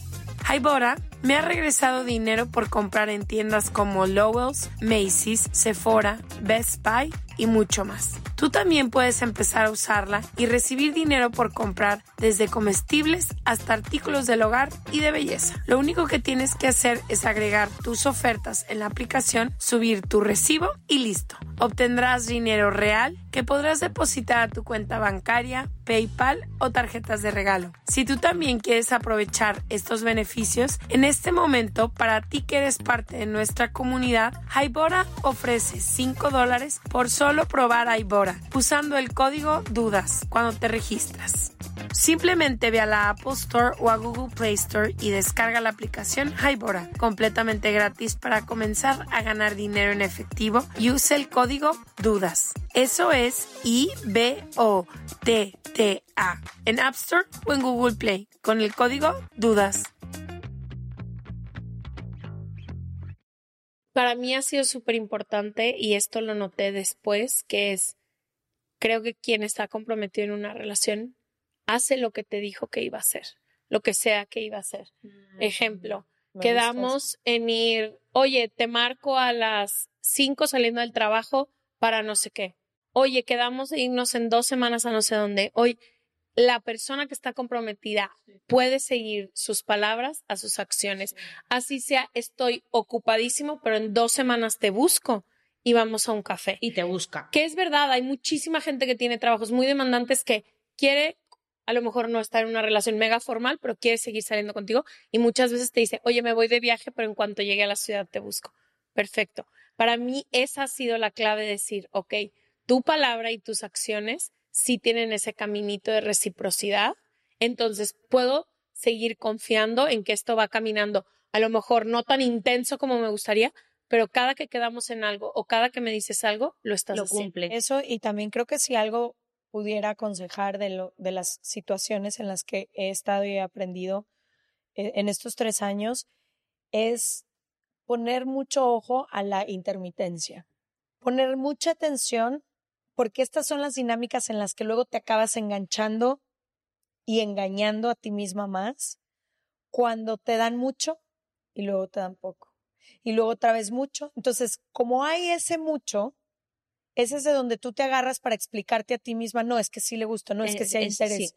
Hybora me ha regresado dinero por comprar en tiendas como Lowell's, Macy's, Sephora, Best Buy y mucho más. Tú también puedes empezar a usarla y recibir dinero por comprar desde comestibles hasta artículos del hogar y de belleza. Lo único que tienes que hacer es agregar tus ofertas en la aplicación, subir tu recibo y listo. Obtendrás dinero real que podrás depositar a tu cuenta bancaria, PayPal o tarjetas de regalo. Si tú también quieres aprovechar estos beneficios, en este momento, para ti que eres parte de nuestra comunidad, Hybora ofrece 5 dólares por solo probar Hybora usando el código DUDAS cuando te registras. Simplemente ve a la Apple Store o a Google Play Store y descarga la aplicación Hybora, completamente gratis para comenzar a ganar dinero en efectivo y use el código DUDAS. Eso es I-B-O-T-T-A. En App Store o en Google Play. Con el código DUDAS. Para mí ha sido súper importante y esto lo noté después, que es, creo que quien está comprometido en una relación hace lo que te dijo que iba a hacer, lo que sea que iba a hacer. Ejemplo, Me quedamos en ir, oye, te marco a las 5 saliendo del trabajo para no sé qué. Oye, quedamos de irnos en dos semanas a no sé dónde. Oye, la persona que está comprometida puede seguir sus palabras a sus acciones. Así sea, estoy ocupadísimo, pero en dos semanas te busco y vamos a un café. Y te busca. Que es verdad, hay muchísima gente que tiene trabajos muy demandantes que quiere a lo mejor no estar en una relación mega formal, pero quiere seguir saliendo contigo y muchas veces te dice, oye, me voy de viaje, pero en cuanto llegue a la ciudad te busco. Perfecto. Para mí esa ha sido la clave de decir, ok, tu palabra y tus acciones sí tienen ese caminito de reciprocidad, entonces puedo seguir confiando en que esto va caminando, a lo mejor no tan intenso como me gustaría, pero cada que quedamos en algo o cada que me dices algo, lo estás Lo haciendo. cumple. Eso, y también creo que si algo pudiera aconsejar de, lo, de las situaciones en las que he estado y he aprendido eh, en estos tres años, es poner mucho ojo a la intermitencia, poner mucha atención, porque estas son las dinámicas en las que luego te acabas enganchando y engañando a ti misma más, cuando te dan mucho y luego te dan poco, y luego otra vez mucho. Entonces, como hay ese mucho, ese es de donde tú te agarras para explicarte a ti misma, no, es que sí le gusto, no, es que Eh, sí hay es- interés. sí.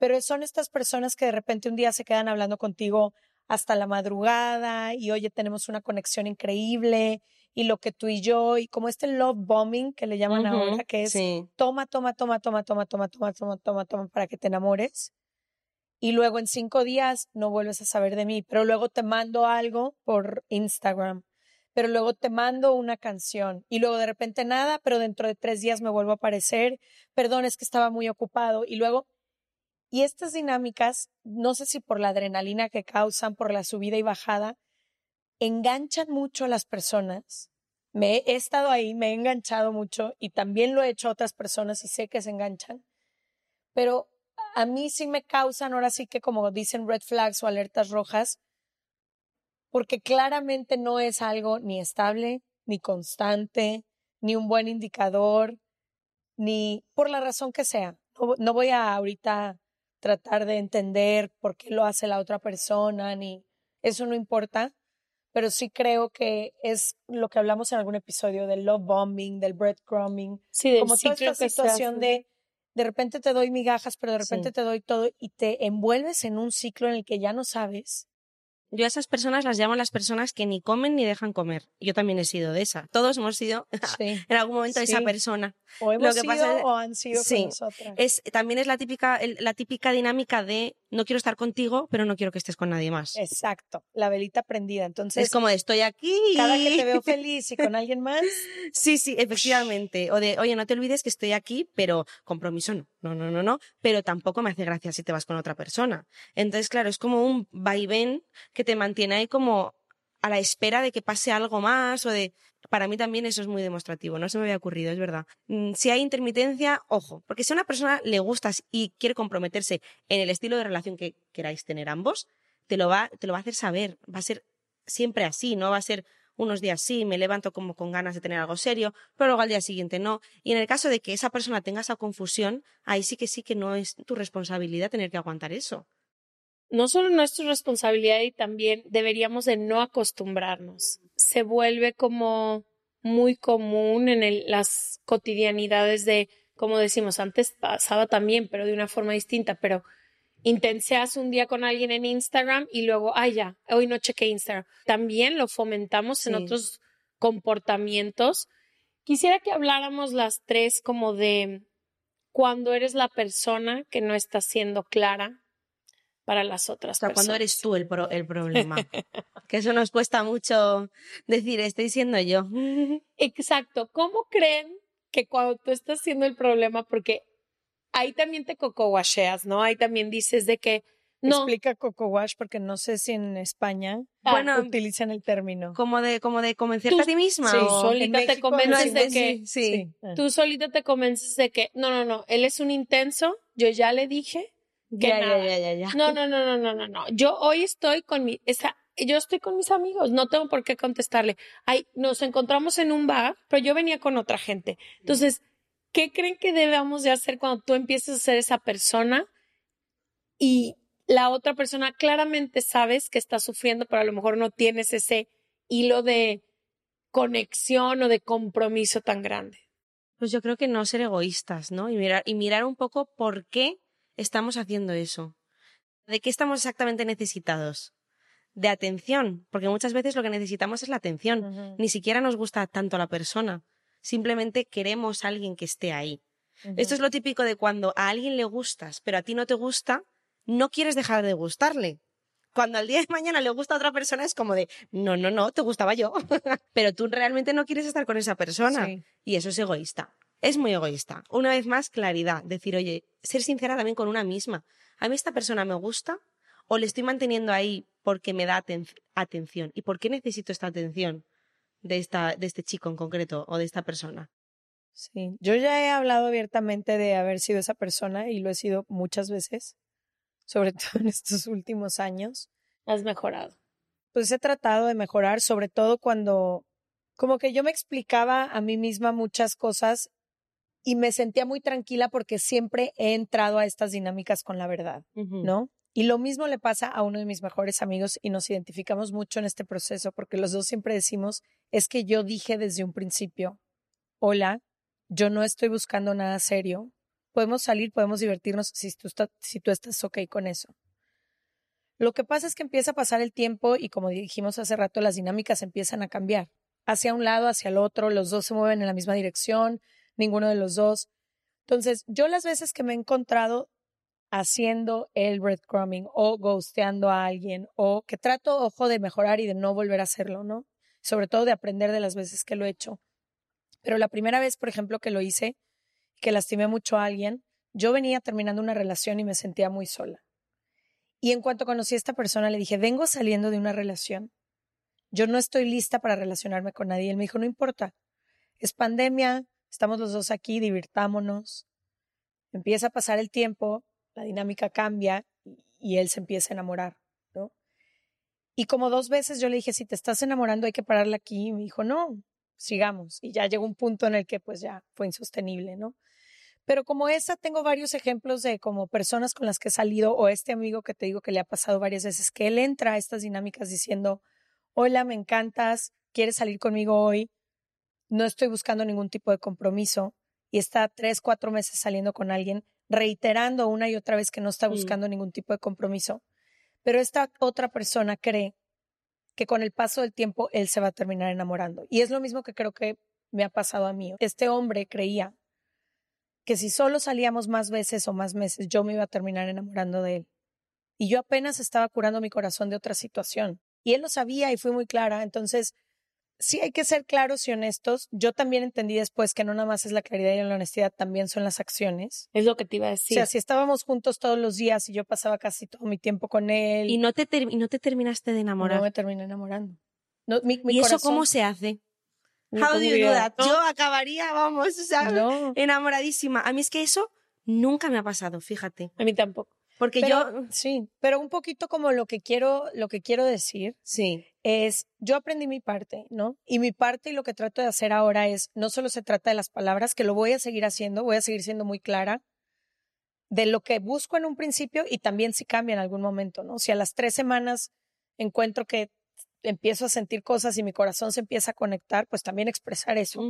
Pero son estas personas que de repente un día se quedan hablando contigo hasta la madrugada y oye, tenemos una conexión increíble y lo que tú y yo, y como este love bombing que le llaman ahora, que es sí. toma, toma, toma, toma, toma, toma, toma, toma, toma, toma, para que te enamores. Y luego en cinco días no vuelves a saber de mí, pero luego te mando algo por Instagram, pero luego te mando una canción y luego de repente nada, pero dentro de tres días me vuelvo a aparecer, perdón, es que estaba muy ocupado y luego, y estas dinámicas, no sé si por la adrenalina que causan, por la subida y bajada, enganchan mucho a las personas. Me he estado ahí, me he enganchado mucho y también lo he hecho a otras personas y sé que se enganchan. Pero a mí sí me causan, ahora sí que como dicen red flags o alertas rojas, porque claramente no es algo ni estable, ni constante, ni un buen indicador, ni por la razón que sea. No, no voy a ahorita tratar de entender por qué lo hace la otra persona, ni eso no importa, pero sí creo que es lo que hablamos en algún episodio del love bombing, del breadcrumbing, Sí, del como toda esta situación de de repente te doy migajas, pero de repente Sí. te doy todo y te envuelves en un ciclo en el que ya no sabes. Yo a esas personas las llamo las personas que ni comen ni dejan comer. Yo también he sido de esa. Todos hemos sido Sí. en algún momento esa Sí. persona. O hemos que sido pasa es- o han sido sí, con nosotras. Es, también es la típica, el- la típica dinámica de no quiero estar contigo, pero no quiero que estés con nadie más. Exacto, la velita prendida. Entonces, Es como de estoy aquí. cada que te veo feliz y con alguien más, Sí, sí, efectivamente. O de, oye, no te olvides que estoy aquí, pero compromiso no. No, no, no, no. Pero tampoco me hace gracia si te vas con otra persona. Entonces, claro, es como un vaivén que te mantiene ahí como a la espera de que pase algo más o de... Para mí también eso es muy demostrativo, no se me había ocurrido, es verdad. Mm, Si hay intermitencia, ojo, porque si a una persona le gustas y quiere comprometerse en el estilo de relación que queráis tener ambos, te lo va, te lo va a hacer saber. Va a ser siempre así, no va a ser unos días sí, me levanto como con ganas de tener algo serio, pero luego al día siguiente no. Y en el caso de que esa persona tenga esa confusión, ahí sí que sí que no es tu responsabilidad tener que aguantar eso. No solo nuestra responsabilidad y también deberíamos de no acostumbrarnos. Se vuelve como muy común en el- las cotidianidades de, como decimos, antes pasaba también, pero de una forma distinta, pero intenseas un día con alguien en Instagram y luego, ay ya, hoy no chequé Instagram. También lo fomentamos en otros comportamientos. Quisiera que habláramos las tres como de cuando eres la persona que no está siendo clara para las otras O sea, personas. cuando eres tú el, pro- el problema. que eso nos cuesta mucho decir, estoy siendo yo. Exacto. ¿Cómo creen que cuando tú estás siendo el problema, porque ahí también te cocoguacheas, ¿no? Ahí también dices de que No. Explica Coco Wash porque no sé si en España Bueno, utilizan el término. Como de, como de convencerte Tú- a ti misma. sí, o- solita en te México convences no de que- sí, sí. Ah. Tú solita te convences de que, no, no, no, él es un intenso, yo ya le dije Ya, ya, nada. ya, ya, ya. No, no, no, no, no, no, no. Yo hoy estoy con mi, esa, yo estoy con mis amigos, no tengo por qué contestarle. Ay, nos encontramos en un bar, pero yo venía con otra gente. Entonces, ¿qué creen que debemos de hacer cuando tú empieces a ser esa persona y la otra persona claramente sabes que está sufriendo, pero a lo mejor no tienes ese hilo de conexión o de compromiso tan grande? Pues yo creo que no ser egoístas, ¿no? Y mirar, y mirar un poco por qué estamos haciendo eso. ¿De qué estamos exactamente necesitados? De atención, porque muchas veces lo que necesitamos es la atención. Ni siquiera nos gusta tanto la persona. Simplemente queremos a alguien que esté ahí. Esto es lo típico de cuando a alguien le gustas, pero a ti no te gusta, no quieres dejar de gustarle. Cuando al día de mañana le gusta a otra persona es como de, no, no, no, te gustaba yo. pero tú realmente no quieres estar con esa persona. Sí. Y eso es egoísta. Es muy egoísta. Una vez más, claridad. Decir, oye, ser sincera también con una misma. ¿A mí esta persona me gusta? ¿O le estoy manteniendo ahí porque me da aten- atención? ¿Y por qué necesito esta atención de, esta, de este chico en concreto o de esta persona? Sí, yo ya he hablado abiertamente de haber sido esa persona y lo he sido muchas veces, sobre todo en estos últimos años. Has mejorado. Pues he tratado de mejorar, sobre todo cuando como que yo me explicaba a mí misma muchas cosas y me sentía muy tranquila porque siempre he entrado a estas dinámicas con la verdad, ¿no? Y lo mismo le pasa a uno de mis mejores amigos y nos identificamos mucho en este proceso porque los dos siempre decimos, es que yo dije desde un principio, hola, yo no estoy buscando nada serio, podemos salir, podemos divertirnos si tú, está- si tú estás ok con eso. Lo que pasa es que empieza a pasar el tiempo y como dijimos hace rato, las dinámicas empiezan a cambiar. Hacia un lado, hacia el otro, los dos se mueven en la misma dirección, ninguno de los dos. Entonces, yo las veces que me he encontrado haciendo el breadcrumbing o ghosteando a alguien o que trato, ojo, de mejorar y de no volver a hacerlo, ¿no? Sobre todo de aprender de las veces que lo he hecho. Pero la primera vez, por ejemplo, que lo hice, que lastimé mucho a alguien, yo venía terminando una relación y me sentía muy sola. Y en cuanto conocí a esta persona, le dije, vengo saliendo de una relación. Yo no estoy lista para relacionarme con nadie. Él me dijo, no importa. Es pandemia, estamos los dos aquí, divirtámonos. Empieza a pasar el tiempo, la dinámica cambia y- él se empieza a enamorar, ¿no? Y como dos veces yo le dije, si te estás enamorando hay que pararla aquí. Y me dijo, no, sigamos. Y ya llegó un punto en el que pues ya fue insostenible, ¿no? Pero como esa, tengo varios ejemplos de como personas con las que he salido o este amigo que te digo que le ha pasado varias veces, que él entra a estas dinámicas diciendo, hola, me encantas, quieres salir conmigo hoy, no estoy buscando ningún tipo de compromiso y está tres, cuatro meses saliendo con alguien, reiterando una y otra vez que no está Mm. buscando ningún tipo de compromiso. Pero esta otra persona cree que con el paso del tiempo él se va a terminar enamorando. Y es lo mismo que creo que me ha pasado a mí. Este hombre creía que si solo salíamos más veces o más meses, yo me iba a terminar enamorando de él. Y yo apenas estaba curando mi corazón de otra situación. Y él lo sabía y fui muy clara. Entonces, sí hay que ser claros y honestos. Yo también entendí después que no nada más es la claridad y la honestidad, también son las acciones. Es lo que te iba a O decir. sea, si estábamos juntos todos los días y yo pasaba casi todo mi tiempo con él, Y no te, ter- y no te terminaste de enamorar. no me terminé enamorando. No, mi, mi ¿Y eso cómo se hace? How do you do that? Yo acabaría, vamos, o sea, No. enamoradísima. A mí es que eso nunca me ha pasado, fíjate. A mí tampoco. Porque Pero- yo... sí, pero un poquito como lo que quiero, lo que quiero decir Sí. es, yo aprendí mi parte, ¿no? Y mi parte y lo que trato de hacer ahora es, no solo se trata de las palabras, que lo voy a seguir haciendo, voy a seguir siendo muy clara de lo que busco en un principio y también si cambia en algún momento, ¿no? Si a las tres semanas encuentro que empiezo a sentir cosas y mi corazón se empieza a conectar, pues también expresar eso.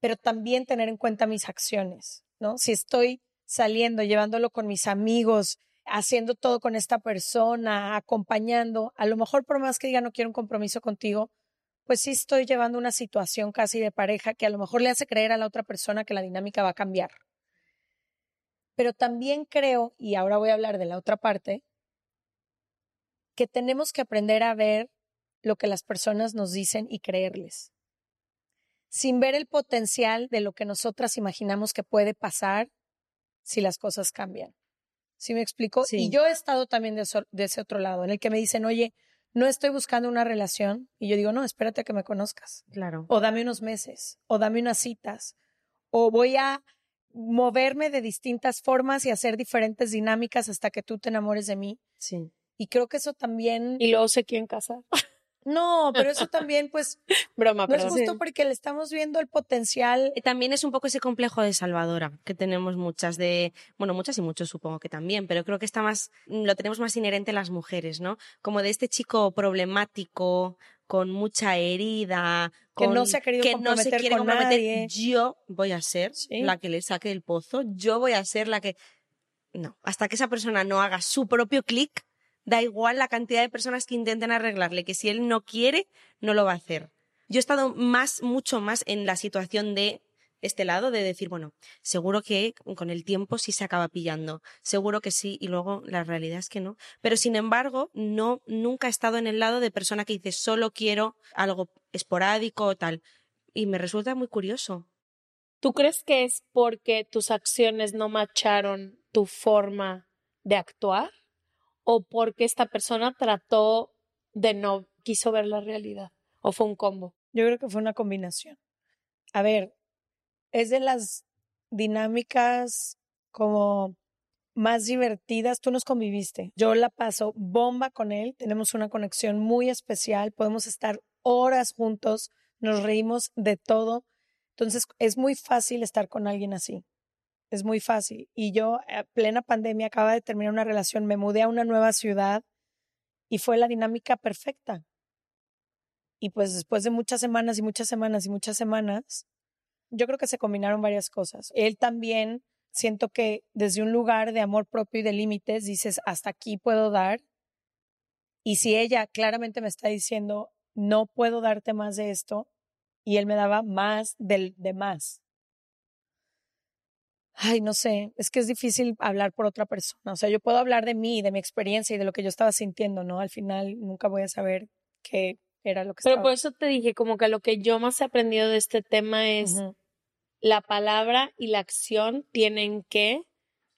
Pero también tener en cuenta mis acciones, ¿no? Si estoy saliendo, llevándolo con mis amigos, haciendo todo con esta persona, acompañando, a lo mejor por más que diga no quiero un compromiso contigo, pues sí estoy llevando una situación casi de pareja que a lo mejor le hace creer a la otra persona que la dinámica va a cambiar. Pero también creo, y ahora voy a hablar de la otra parte, que tenemos que aprender a ver lo que las personas nos dicen y creerles sin ver el potencial de lo que nosotras imaginamos que puede pasar si las cosas cambian. ¿Sí me explico? Sí. Y yo he estado también de, eso- de ese otro lado, en el que me dicen, oye, no estoy buscando una relación. Y yo digo, no, espérate a que me conozcas. Claro. O dame unos meses, o dame unas citas, o voy a moverme de distintas formas y hacer diferentes dinámicas hasta que tú te enamores de mí. Sí. Y creo que eso también... Y luego se quieren casar. No, pero eso también, pues, Broma, no es perdón. justo porque le estamos viendo el potencial. También es un poco ese complejo de salvadora que tenemos muchas de, bueno, muchas y muchos supongo que también, pero creo que está más, mm, lo tenemos más inherente en las mujeres, ¿no? Como de este chico problemático, con mucha herida, Que con- no se ha querido que no se comprometer quiere con comprometer. nadie. Yo voy a ser Sí. la que le saque el pozo, yo voy a ser la que, no, hasta que esa persona no haga su propio clic, da igual la cantidad de personas que intenten arreglarle, que si él no quiere, no lo va a hacer. Yo he estado más, mucho más en la situación de este lado, de decir, bueno, seguro que con el tiempo sí se acaba pillando, seguro que sí, y luego la realidad es que no. Pero sin embargo, no, nunca he estado en el lado de persona que dice, solo quiero algo esporádico o tal. Y me resulta muy curioso. ¿Tú crees que es porque tus acciones no macharon tu forma de actuar? ¿O porque esta persona trató de no, quiso ver la realidad? ¿O fue un combo? Yo creo que fue una combinación. A ver, es de las dinámicas como más divertidas. Tú nos conviviste. Yo la paso bomba con él. Tenemos una conexión muy especial. Podemos estar horas juntos. Nos reímos de todo. Entonces, es muy fácil estar con alguien así. Es muy fácil. Y yo, a plena pandemia, acaba de terminar una relación. Me mudé a una nueva ciudad y fue la dinámica perfecta. Y pues después de muchas semanas y muchas semanas y muchas semanas, yo creo que se combinaron varias cosas. Él también, siento que desde un lugar de amor propio y de límites, dices, hasta aquí puedo dar. Y si ella claramente me está diciendo, no puedo darte más de esto, y él me daba más del de más. Ay, no sé, es que es difícil hablar por otra persona. O sea, yo puedo hablar de mí, de mi experiencia y de lo que yo estaba sintiendo, ¿no? Al final nunca voy a saber qué era lo que Pero estaba por eso te dije, como que lo que yo más he aprendido de este tema es la palabra y la acción tienen que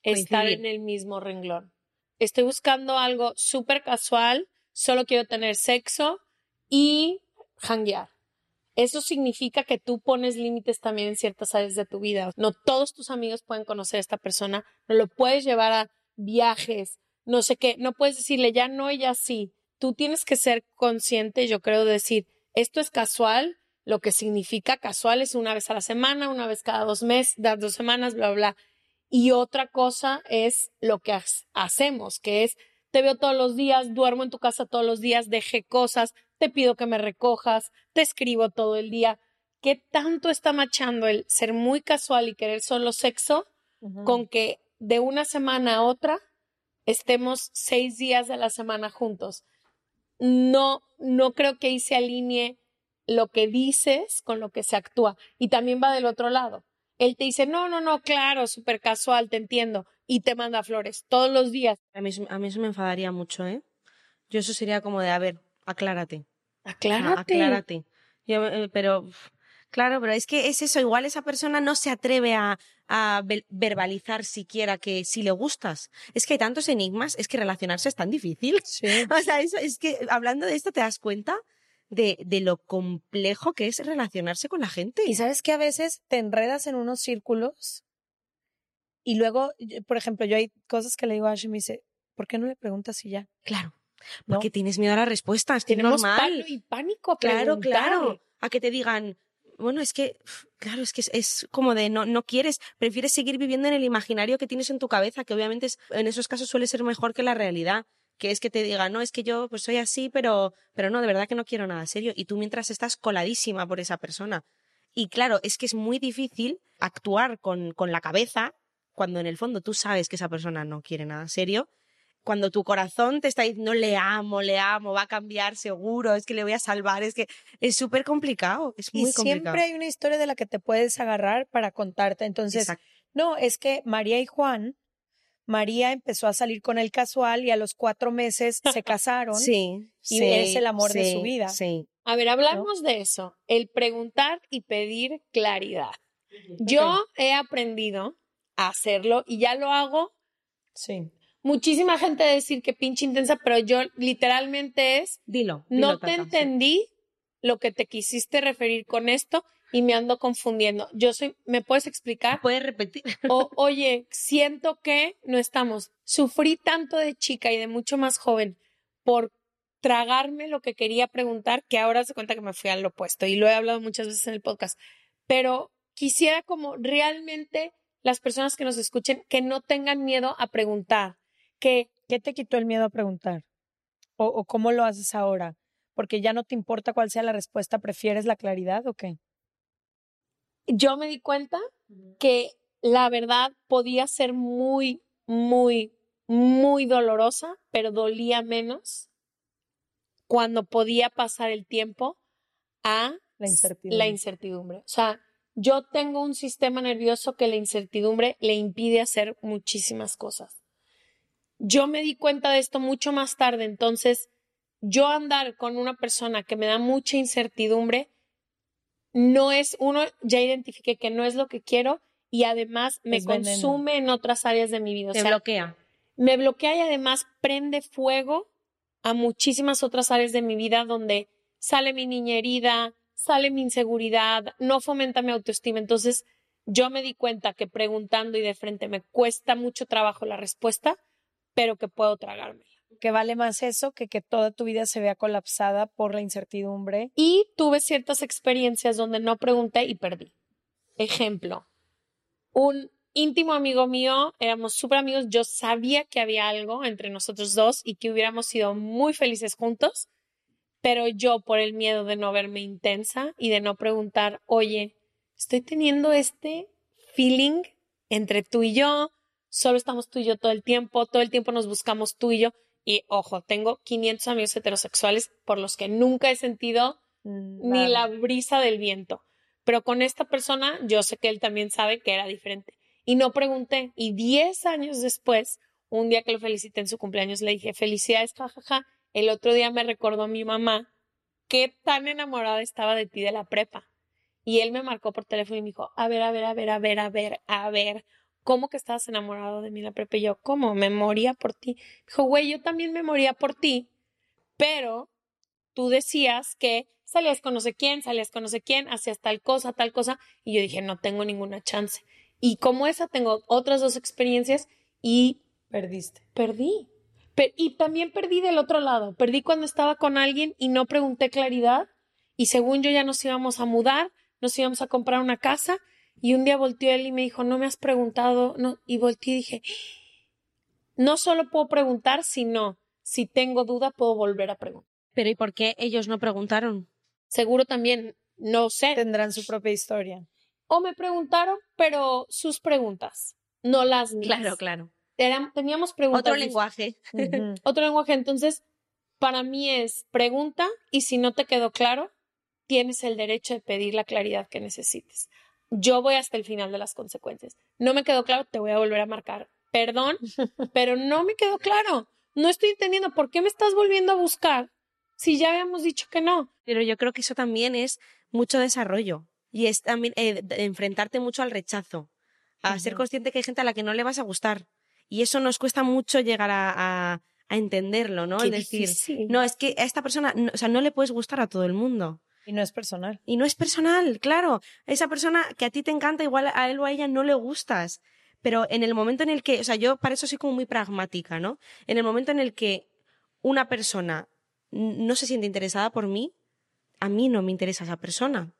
estar en el mismo renglón. Estoy buscando algo súper casual, solo quiero tener sexo y hanguear. Eso significa que tú pones límites también en ciertas áreas de tu vida. No todos tus amigos pueden conocer a esta persona, no lo puedes llevar a viajes, no sé qué, no puedes decirle ya no y ya sí. Tú tienes que ser consciente, yo creo, de decir, esto es casual, lo que significa casual es una vez a la semana, una vez cada dos meses, dos semanas, bla, bla. Y otra cosa es lo que ha- hacemos, que es, te veo todos los días, duermo en tu casa todos los días, dejé cosas, te pido que me recojas, te escribo todo el día. ¿Qué tanto está machando el ser muy casual y querer solo sexo con que de una semana a otra estemos seis días de la semana juntos? No, no creo que ahí se alinee lo que dices con lo que se actúa. Y también va del otro lado. Él te dice, no, no, no, claro, súper casual, te entiendo. Y te manda flores todos los días. A mí, a mí eso me enfadaría mucho, ¿eh? Yo eso sería como de, a ver, aclárate. Aclárate. Aclárate. Yo, eh, pero, claro, pero es que es eso, igual esa persona no se atreve a, a ve- verbalizar siquiera que si le gustas. Es que hay tantos enigmas, es que relacionarse es tan difícil. Sí. O sea, eso, es que hablando de esto te das cuenta de, de lo complejo que es relacionarse con la gente. Y sabes que a veces te enredas en unos círculos y luego, por ejemplo, yo hay cosas que le digo a Ash y me dice, ¿por qué no le preguntas y ya? Claro. ¿No? Porque tienes miedo a la respuesta, es que es Tenemos normal. y pánico a Claro, preguntar. claro. A que te digan, bueno, es que, claro, es que es, es como de no, no quieres, prefieres seguir viviendo en el imaginario que tienes en tu cabeza, que obviamente es- en esos casos suele ser mejor que la realidad, que es que te digan, no, es que yo pues soy así, pero, pero no, de verdad que no quiero nada serio. Y tú mientras estás coladísima por esa persona. Y claro, es que es muy difícil actuar con, con la cabeza cuando en el fondo tú sabes que esa persona no quiere nada serio cuando tu corazón te está diciendo le amo, le amo, va a cambiar seguro, es que le voy a salvar, es que es súper complicado, es muy y complicado. siempre hay una historia de la que te puedes agarrar para contarte. Entonces, Exacto. no, es que María y Juan, María empezó a salir con el casual y a los cuatro meses se casaron. Sí, y sí, es el amor de su vida. Sí. A ver, hablamos de eso, el preguntar y pedir claridad. Yo he aprendido a hacerlo y ya lo hago Sí. Muchísima gente de decir que pinche intensa, pero yo literalmente es, Dilo. dilo, no te Tata, sí. entendí lo que te quisiste referir con esto y me ando confundiendo. Yo soy, ¿me puedes explicar? Puedes repetir. O, oye, siento que no estamos. Sufrí tanto de chica y de mucho más joven por tragarme lo que quería preguntar que ahora se cuenta que me fui al opuesto y lo he hablado muchas veces en el podcast. Pero quisiera como realmente las personas que nos escuchen que no tengan miedo a preguntar, ¿Qué te quitó el miedo a preguntar? ¿O, o cómo lo haces ahora? Porque ya no te importa cuál sea la respuesta, ¿prefieres la claridad o qué? yo me di cuenta que la verdad podía ser muy, muy, muy dolorosa, pero dolía menos cuando podía pasar el tiempo a La incertidumbre. la incertidumbre. O sea, yo tengo un sistema nervioso que la incertidumbre le impide hacer muchísimas cosas. Yo me di cuenta de esto mucho más tarde, entonces yo andar con una persona que me da mucha incertidumbre no es, uno, ya identifiqué que no es lo que quiero y además me Es veneno. consume en otras áreas de mi vida. O Te sea, bloquea. me bloquea y además prende fuego a muchísimas otras áreas de mi vida donde sale mi niña herida, sale mi inseguridad, no fomenta mi autoestima. Entonces, yo me di cuenta que preguntando y de frente me cuesta mucho trabajo la respuesta, pero que puedo tragármela. Que vale más eso que que toda tu vida se vea colapsada por la incertidumbre. Y tuve ciertas experiencias donde no pregunté y perdí. Ejemplo, un íntimo amigo mío, éramos súper amigos, yo sabía que había algo entre nosotros dos y que hubiéramos sido muy felices juntos, pero yo por el miedo de no verme intensa y de no preguntar, oye, estoy teniendo este feeling entre tú y yo, solo estamos tú y yo todo el tiempo, todo el tiempo nos buscamos tú y yo. Y ojo, tengo 500 amigos heterosexuales por los que nunca he sentido Mm, ni la brisa del viento. Pero con esta persona, yo sé que él también sabe que era diferente. Y no pregunté. Y 10 años después, un día que lo felicité en su cumpleaños, le dije, felicidades, jajaja. El otro día me recordó mi mamá qué tan enamorada estaba de ti de la prepa. Y él me marcó por teléfono y me dijo, a ver, a ver, a ver, a ver, a ver, a ver, ¿cómo que estabas enamorado de mí la prepa? Y yo, ¿cómo? Me moría por ti. Dijo, güey, yo también me moría por ti, pero tú decías que salías con no sé quién, salías con no sé quién, hacías tal cosa, tal cosa, y yo dije, no tengo ninguna chance. Y como esa, tengo otras dos experiencias y Perdiste. perdí. Pe- y también perdí del otro lado, perdí cuando estaba con alguien y no pregunté claridad, y según yo ya nos íbamos a mudar, nos íbamos a comprar una casa, y un día volteó él y me dijo, no me has preguntado, no, y volteé y dije, no solo puedo preguntar, sino si tengo duda puedo volver a preguntar. Pero ¿y por qué ellos no preguntaron? Seguro también, no sé, Tendrán su propia historia. o me preguntaron, pero sus preguntas, no las mías. Claro, claro. Eran- teníamos preguntas. Otro lenguaje. Otro lenguaje. Entonces, para mí es pregunta y si no te quedó claro, tienes el derecho de pedir la claridad que necesites. Yo voy hasta el final de las consecuencias. No me quedó claro, te voy a volver a marcar. Perdón, pero no me quedó claro. No estoy entendiendo por qué me estás volviendo a buscar si ya habíamos dicho que no. Pero yo creo que eso también es mucho desarrollo. Y es también eh, enfrentarte mucho al rechazo. A ser consciente que hay gente a la que no le vas a gustar. Y eso nos cuesta mucho llegar a, a- a entenderlo, ¿no? Qué Es decir, difícil. no, es que a esta persona, no- o sea, no le puedes gustar a todo el mundo. Y no es personal. Y no es personal, claro. Esa persona que a ti te encanta, igual a él o a ella no le gustas. Pero en el momento en el que, o sea, yo para eso soy como muy pragmática, ¿no? En el momento en el que una persona no se siente interesada por mí, a mí no me interesa esa persona.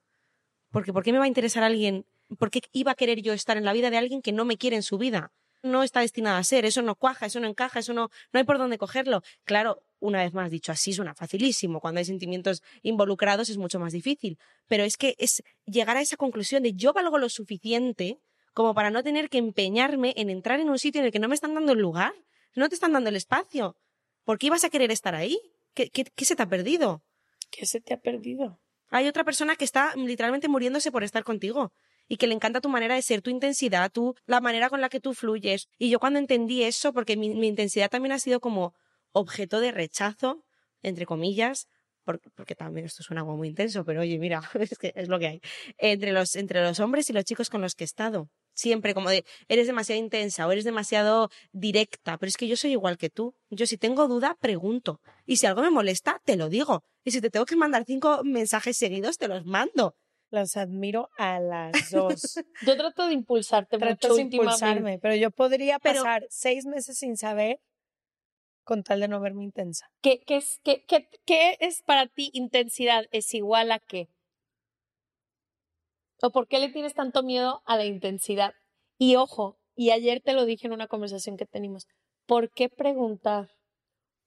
Porque ¿por qué me va a interesar alguien? ¿Por qué iba a querer yo estar en la vida de alguien que no me quiere en su vida? No está destinada a ser, eso no cuaja, eso no encaja, eso no, no hay por dónde cogerlo. Claro, una vez más dicho así suena facilísimo. Cuando hay sentimientos involucrados es mucho más difícil. Pero es que es llegar a esa conclusión de yo valgo lo suficiente como para no tener que empeñarme en entrar en un sitio en el que no me están dando el lugar, no te están dando el espacio. ¿Por qué ibas a querer estar ahí? ¿Qué, qué, qué se te ha perdido? ¿Qué se te ha perdido? Hay otra persona que está literalmente muriéndose por estar contigo y que le encanta tu manera de ser, tu intensidad, tu, la manera con la que tú fluyes. Y yo cuando entendí eso, porque mi, intensidad también ha sido como objeto de rechazo, entre comillas, por- porque también esto suena como muy intenso, pero oye, mira, es que es lo que hay, entre los, entre los hombres y los chicos con los que he estado. siempre como de eres demasiado intensa o eres demasiado directa, pero es que yo soy igual que tú. Yo si tengo duda, pregunto. Y si algo me molesta, te lo digo. Y si te tengo que mandar cinco mensajes seguidos, te los mando. Las admiro a las dos. Yo trato de impulsarte Trato mucho de impulsarme, pero yo podría Pero- pasar seis meses sin saber con tal de no verme intensa. ¿Qué, qué es, qué, qué- qué es para ti intensidad? ¿Es igual a qué? ¿O por qué le tienes tanto miedo a la intensidad? Y ojo, y ayer te lo dije en una conversación que tenemos, ¿por qué preguntar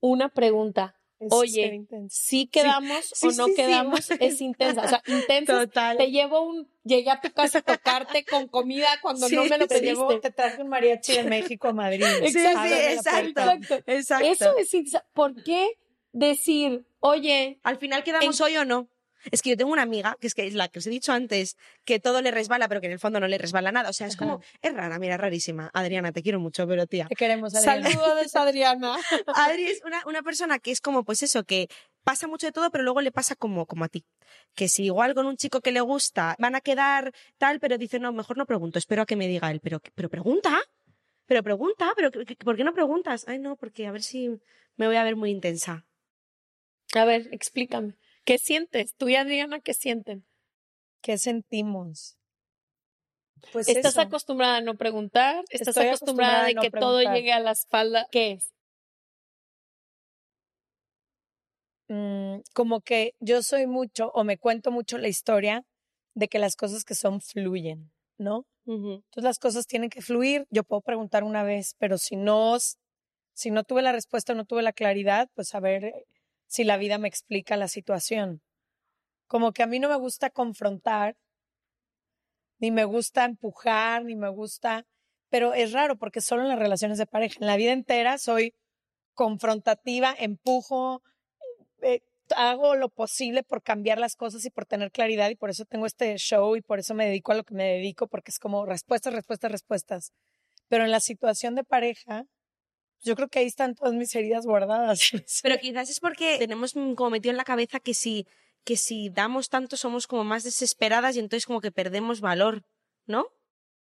una pregunta? Es Oye, si quedamos sí, o no sí, sí, quedamos, es intensa. O sea, intensa Total. te llevo un, llegué a tu casa a tocarte con comida cuando Sí, no me lo Te, llevo- pediste. te traje un mariachi de México a Madrid. Sí, sí, exacto. Exacto. Exacto. Eso es. ¿Por qué decir, oye, Al final quedamos hoy o no. Es que yo tengo una amiga, que es que es la que os he dicho antes, que todo le resbala, pero que en el fondo no le resbala nada. O sea, es como, es rara, mira, rarísima. Adriana, te quiero mucho, pero tía. Te queremos, Adriana. saludos Adriana? Adri es una, una persona que es como, pues eso, que pasa mucho de todo, pero luego le pasa como, como a ti. Que si igual con un chico que le gusta van a quedar tal, pero dice, no, mejor no pregunto, espero a que me diga él. Pero, pero pregunta, pero pregunta, pero ¿qué- qué- ¿por qué no preguntas? Ay, no, porque a ver si me voy a ver muy intensa. A ver, explícame. ¿Qué sientes? Tú y Adriana, ¿qué sienten? ¿Qué sentimos? Pues ¿Estás eso. acostumbrada a no preguntar? ¿Estás Estoy acostumbrada, acostumbrada a de no que todo llegue a la espalda? ¿Qué es? Mm, como que yo soy mucho o me cuento mucho la historia de que las cosas que son fluyen, ¿no? Entonces las cosas tienen que fluir. Yo puedo preguntar una vez, pero si no, si no tuve la respuesta, no tuve la claridad, pues a ver si la vida me explica la situación. Como que a mí no me gusta confrontar, ni me gusta empujar, ni me gusta, pero es raro porque solo en las relaciones de pareja, en la vida entera soy confrontativa, empujo, eh, hago lo posible por cambiar las cosas y por tener claridad y por eso tengo este show y por eso me dedico a lo que me dedico porque es como respuestas, respuestas, respuestas. Pero en la situación de pareja, yo creo que ahí están todas mis heridas guardadas. Pero quizás es porque tenemos como metido en la cabeza que si, que si damos tanto somos como más desesperadas y entonces como que perdemos valor, ¿no?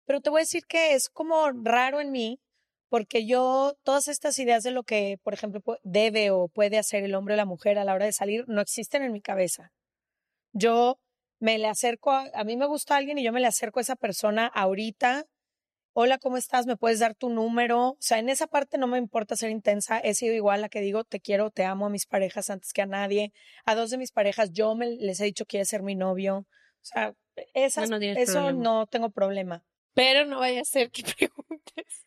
Pero te voy a decir que es como raro en mí, porque yo, todas estas ideas de lo que, por ejemplo, debe o puede hacer el hombre o la mujer a la hora de salir, no existen en mi cabeza. Yo me le acerco, a, a mí me gusta alguien y yo me le acerco a esa persona ahorita. Hola, ¿cómo estás? ¿Me puedes dar tu número? O sea, en esa parte no me importa ser intensa. He sido igual a que digo te quiero, te amo a mis parejas antes que a nadie. A dos de mis parejas yo me, les he dicho quieres ser mi novio. O sea, esas, No, no tienes eso problema. no tengo problema. Pero no vaya a ser que preguntes.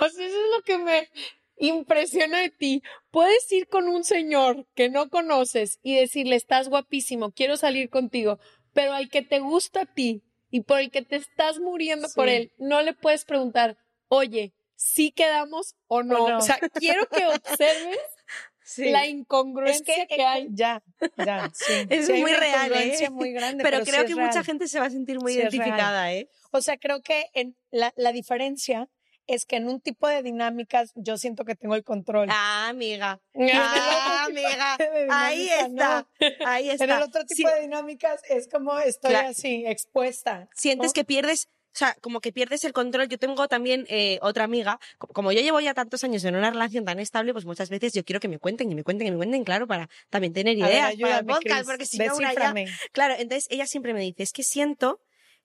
O sea, eso es lo que me impresiona de ti. Puedes ir con un señor que no conoces y decirle, estás guapísimo, quiero salir contigo, pero al que te gusta a ti y por el que te estás muriendo por él, no le puedes preguntar, oye, ¿sí quedamos o no? O, no. sea, quiero que observes la incongruencia que, hay. Ya, ya, sí. Es Sí muy una real, ¿eh? muy grande. Pero, creo que mucha gente se va a sentir muy identificada, ¿eh? O sea, creo que en la, la diferencia es que en un tipo de dinámicas yo siento que tengo el control. Ah, amiga. Ah, amiga. tipo Ahí está. Ahí está. En el otro tipo Si- de dinámicas es como estoy Claro. así, expuesta. sientes ¿no? que pierdes, o sea, como que pierdes el control. Yo tengo también eh, otra amiga, co- como yo llevo ya tantos años en una relación tan estable, pues muchas veces yo quiero que me cuenten, que me cuenten, que me cuenten, claro, para también tener A ver, ideas para el ayúdame, podcast, porque si no una ya... Claro, entonces ella siempre me dice, es que siento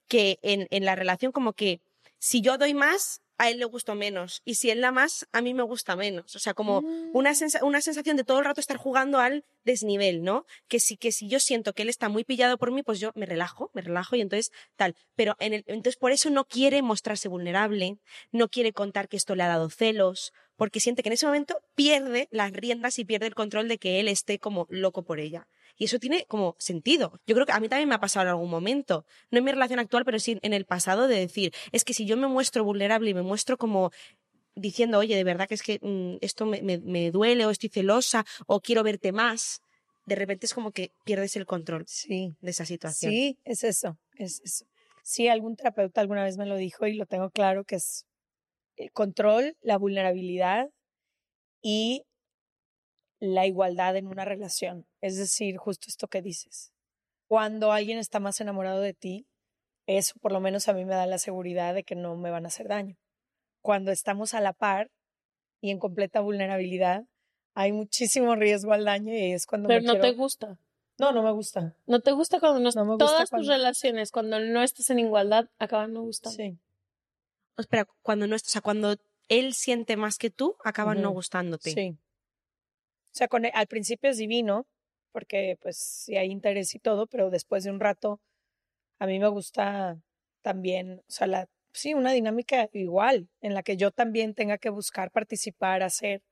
que en, en la relación como que si yo doy más, a él le gusto menos. Y si él da más, a mí me gusta menos. O sea, como Mm. una, sensa- una sensación de todo el rato estar jugando al desnivel, ¿no? Que si, que si yo siento que él está muy pillado por mí, pues yo me relajo, me relajo y entonces tal. Pero en el, entonces por eso no quiere mostrarse vulnerable, no quiere contar que esto le ha dado celos, porque siente que en ese momento pierde las riendas y pierde el control de que él esté como loco por ella. Y eso tiene como sentido. Yo creo que a mí también me ha pasado en algún momento, no en mi relación actual, pero sí en el pasado, de decir, es que si yo me muestro vulnerable y me muestro como diciendo, oye, de verdad que es que mm, esto me, me- me duele o estoy celosa o quiero verte más, de repente es como que pierdes el control Sí, de esa situación. sí, es eso, es eso. Sí, algún terapeuta alguna vez me lo dijo y lo tengo claro que es el control, la vulnerabilidad y la igualdad en una relación. Es decir, justo esto que dices. Cuando alguien está más enamorado de ti, eso por lo menos a mí me da la seguridad de que no me van a hacer daño. Cuando estamos a la par y en completa vulnerabilidad, hay muchísimo riesgo al daño y es cuando Pero me no quiero- te gusta. No, no me gusta. No te gusta cuando no, No me gusta todas tus relaciones, cuando no estás en igualdad, acaban no gustando. Sí. Espera, cuando no, o sea, cuando él siente más que tú, acaban no Ujú. gustándote. Sí. O sea, con, al principio es divino, porque pues sí hay interés y todo, pero después de un rato, a mí me gusta también, o sea, la, sí, una dinámica igual, en la que yo también tenga que buscar participar, hacer.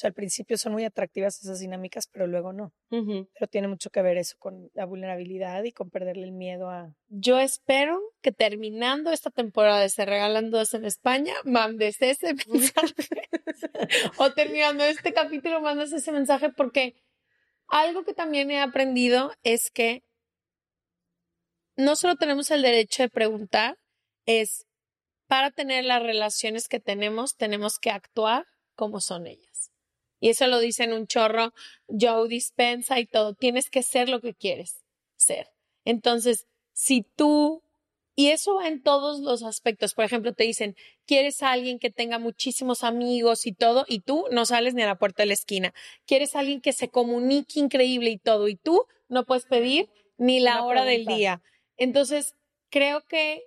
Sea, al principio son muy atractivas esas dinámicas, pero luego no. Pero tiene mucho que ver eso con la vulnerabilidad y con perderle el miedo a... Yo espero que terminando esta temporada de Se Regalan Dos en España, mandes ese mensaje. o terminando este capítulo, mandes ese mensaje porque algo que también he aprendido es que no solo tenemos el derecho de preguntar, es para tener las relaciones que tenemos, tenemos que actuar como son ellas. Y eso lo dicen un chorro Joe Dispensa y todo. Tienes que ser lo que quieres ser. Entonces, si tú, y eso va en todos los aspectos, por ejemplo, te dicen, quieres a alguien que tenga muchísimos amigos y todo, y tú no sales ni a la puerta de la esquina. Quieres a alguien que se comunique increíble y todo, y tú no puedes pedir ni la Una hora del día. Entonces, creo que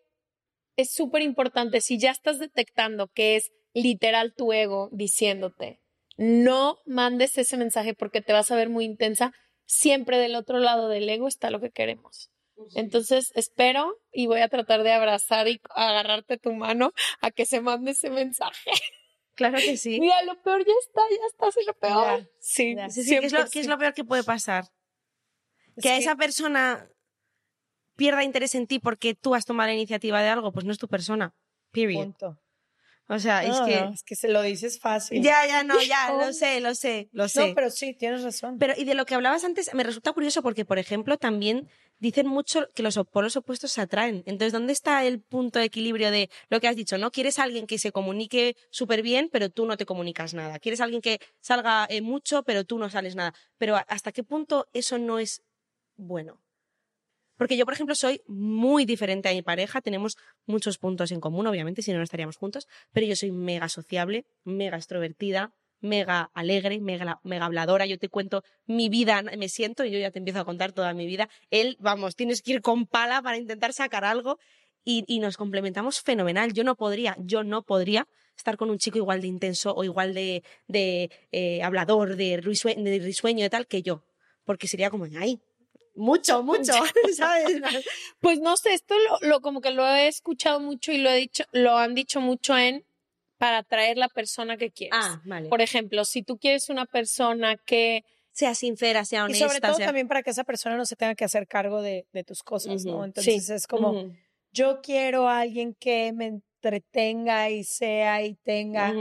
es súper importante, si ya estás detectando que es literal tu ego diciéndote, no mandes ese mensaje porque te vas a ver muy intensa, siempre del otro lado del ego está lo que queremos. Entonces, espero y voy a tratar de abrazar y agarrarte tu mano a que se mande ese mensaje. Claro que sí. Mira, lo peor ya está, ya está, sí, lo peor. Ya, sí, ya. Sí, sí, ¿qué, es lo, 100%. qué es lo peor que puede pasar? Es que, que- esa persona pierda interés en ti porque tú has tomado la iniciativa de algo, pues no es tu persona. Period. Punto. O sea, es No, que... no, es que se lo dices fácil. Ya, ya, no, ya, lo sé, lo sé, lo sé. No, pero sí, tienes razón. Pero, y de lo que hablabas antes, me resulta curioso porque, por ejemplo, también dicen mucho que los polos opuestos se atraen. Entonces, ¿dónde está el punto de equilibrio de lo que has dicho? ¿No quieres a alguien que se comunique súper bien, pero tú no te comunicas nada? ¿Quieres a alguien que salga eh, mucho, pero tú no sales nada? Pero ¿hasta qué punto eso no es bueno? Porque yo, por ejemplo, soy muy diferente a mi pareja, tenemos muchos puntos en común, obviamente, si no, no estaríamos juntos, pero yo soy mega sociable, mega extrovertida, mega alegre, mega, mega habladora, yo te cuento mi vida, me siento y yo ya te empiezo a contar toda mi vida. Él, vamos, tienes que ir con pala para intentar sacar algo y, nos complementamos fenomenal. Yo no podría, yo no podría estar con un chico igual de intenso o igual de, de eh, hablador, de, risue- de risueño y tal que yo, porque sería como, ay, mucho, mucho, ¿sabes? Pues no sé, esto lo, lo como que lo he escuchado mucho y lo he dicho, lo han dicho mucho en para atraer la persona que quieres. Ah, vale. Por ejemplo, si tú quieres una persona que sea sincera, sea Y honesta. sobre todo sea- también para que esa persona no se tenga que hacer cargo de, de tus cosas. ¿no? Entonces es como, yo quiero a alguien que me entretenga y sea y tenga.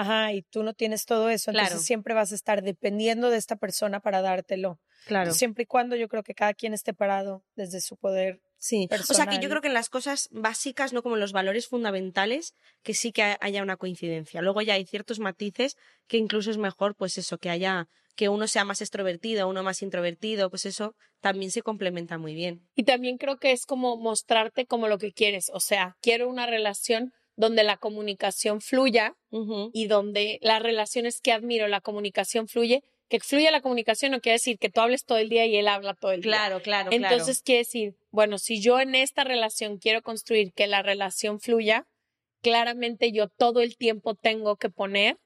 Ajá, y tú no tienes todo eso, entonces Claro. siempre vas a estar dependiendo de esta persona para dártelo. Claro. Siempre y cuando yo creo que cada quien esté parado desde su poder. Sí, o sea que yo personal. creo que en las cosas básicas, no como en los valores fundamentales, que sí que ha- haya una coincidencia. Luego ya hay ciertos matices que incluso es mejor, pues eso, que haya, que uno sea más extrovertido, uno más introvertido, pues eso también se complementa muy bien. Y también creo que es como mostrarte como lo que quieres. O sea, quiero una relación donde la comunicación fluya y donde las relaciones que admiro, la comunicación fluye. Que fluya la comunicación no quiere decir que tú hables todo el día y él habla todo el día. Claro, claro, Entonces quiere decir, bueno, si yo en esta relación quiero construir que la relación fluya, claramente yo todo el tiempo tengo que poner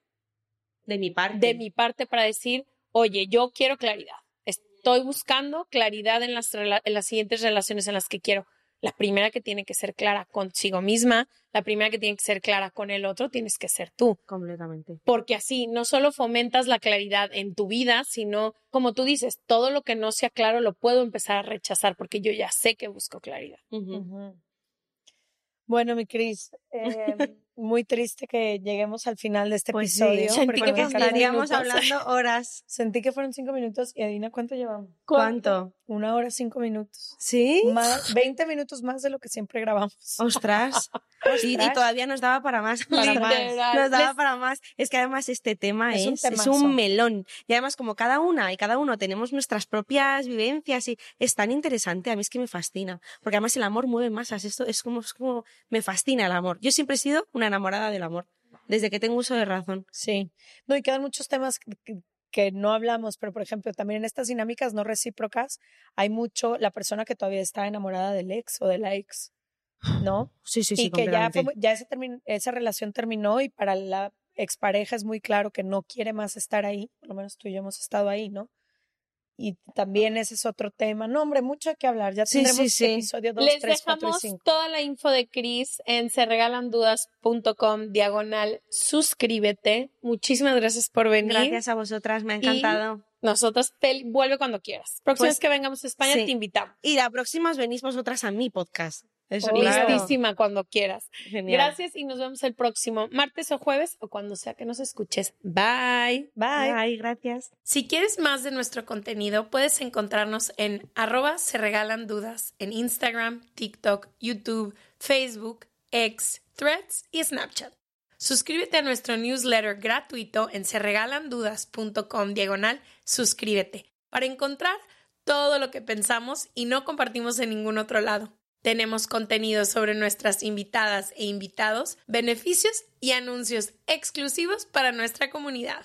de mi parte. de mi parte para decir, oye, yo quiero claridad. Estoy buscando claridad en las, en las siguientes relaciones en las que quiero. La primera que tiene que ser clara consigo misma, la primera que tiene que ser clara con el otro, tienes que ser tú. Completamente. Porque así no solo fomentas la claridad en tu vida, sino, como tú dices, todo lo que no sea claro lo puedo empezar a rechazar porque yo ya sé que busco claridad. Bueno, mi Cris, Eh, muy triste que lleguemos al final de este Pues sí, episodio. sentí porque que estaríamos hablando horas. Sentí que fueron cinco minutos y adivina cuánto llevamos. ¿Cuánto? Una hora cinco minutos. ¿Sí? Más, 20 minutos más de lo que siempre grabamos. Ostras. Y, y todavía nos daba para más. Para más. Nos daba Les- para más. Es que además este tema Es es, un es un melón. Y además como cada una y cada uno tenemos nuestras propias vivencias y es tan interesante. A mí es que me fascina. Porque además el amor mueve masas. Esto es como, es como me fascina el amor. Yo siempre he sido una enamorada del amor. Desde que tengo uso de razón. Sí. No, y quedan muchos temas que, no hablamos, pero por ejemplo, también en estas dinámicas no recíprocas hay mucho la persona que todavía está enamorada del ex o de la ex, ¿no? Sí, sí, sí. y que ya, fue ya ese esa relación terminó y para la expareja es muy claro que no quiere más estar ahí, por lo menos tú y yo hemos estado ahí, ¿no? Y también ese es otro tema. No, hombre, mucho que hablar. Ya Sí, sí, tendremos sí. episodio 2, Les 3, 4 y dejamos 5. toda la info de Chris en serregalandudas.com diagonal suscríbete. Muchísimas gracias por venir. Gracias a vosotras, me ha Y- encantado. Nosotras te vuelve cuando quieras. Próxima Pues, que vengamos a España sí. te invitamos. Y la próxima os venís vosotras a mi podcast. Eso, Obvio. claro. Listísima cuando quieras. Genial. Gracias y nos vemos el próximo martes o jueves o cuando sea que nos escuches. Bye. Bye. Bye, gracias. Si quieres más de nuestro contenido, puedes encontrarnos en arroba se regalan dudas en Instagram, TikTok, YouTube, Facebook, X, Threads y Snapchat. Suscríbete a nuestro newsletter gratuito en serregalandudas.com diagonal suscríbete para encontrar todo lo que pensamos y no compartimos en ningún otro lado. Tenemos contenido sobre nuestras invitadas e invitados, beneficios y anuncios exclusivos para nuestra comunidad.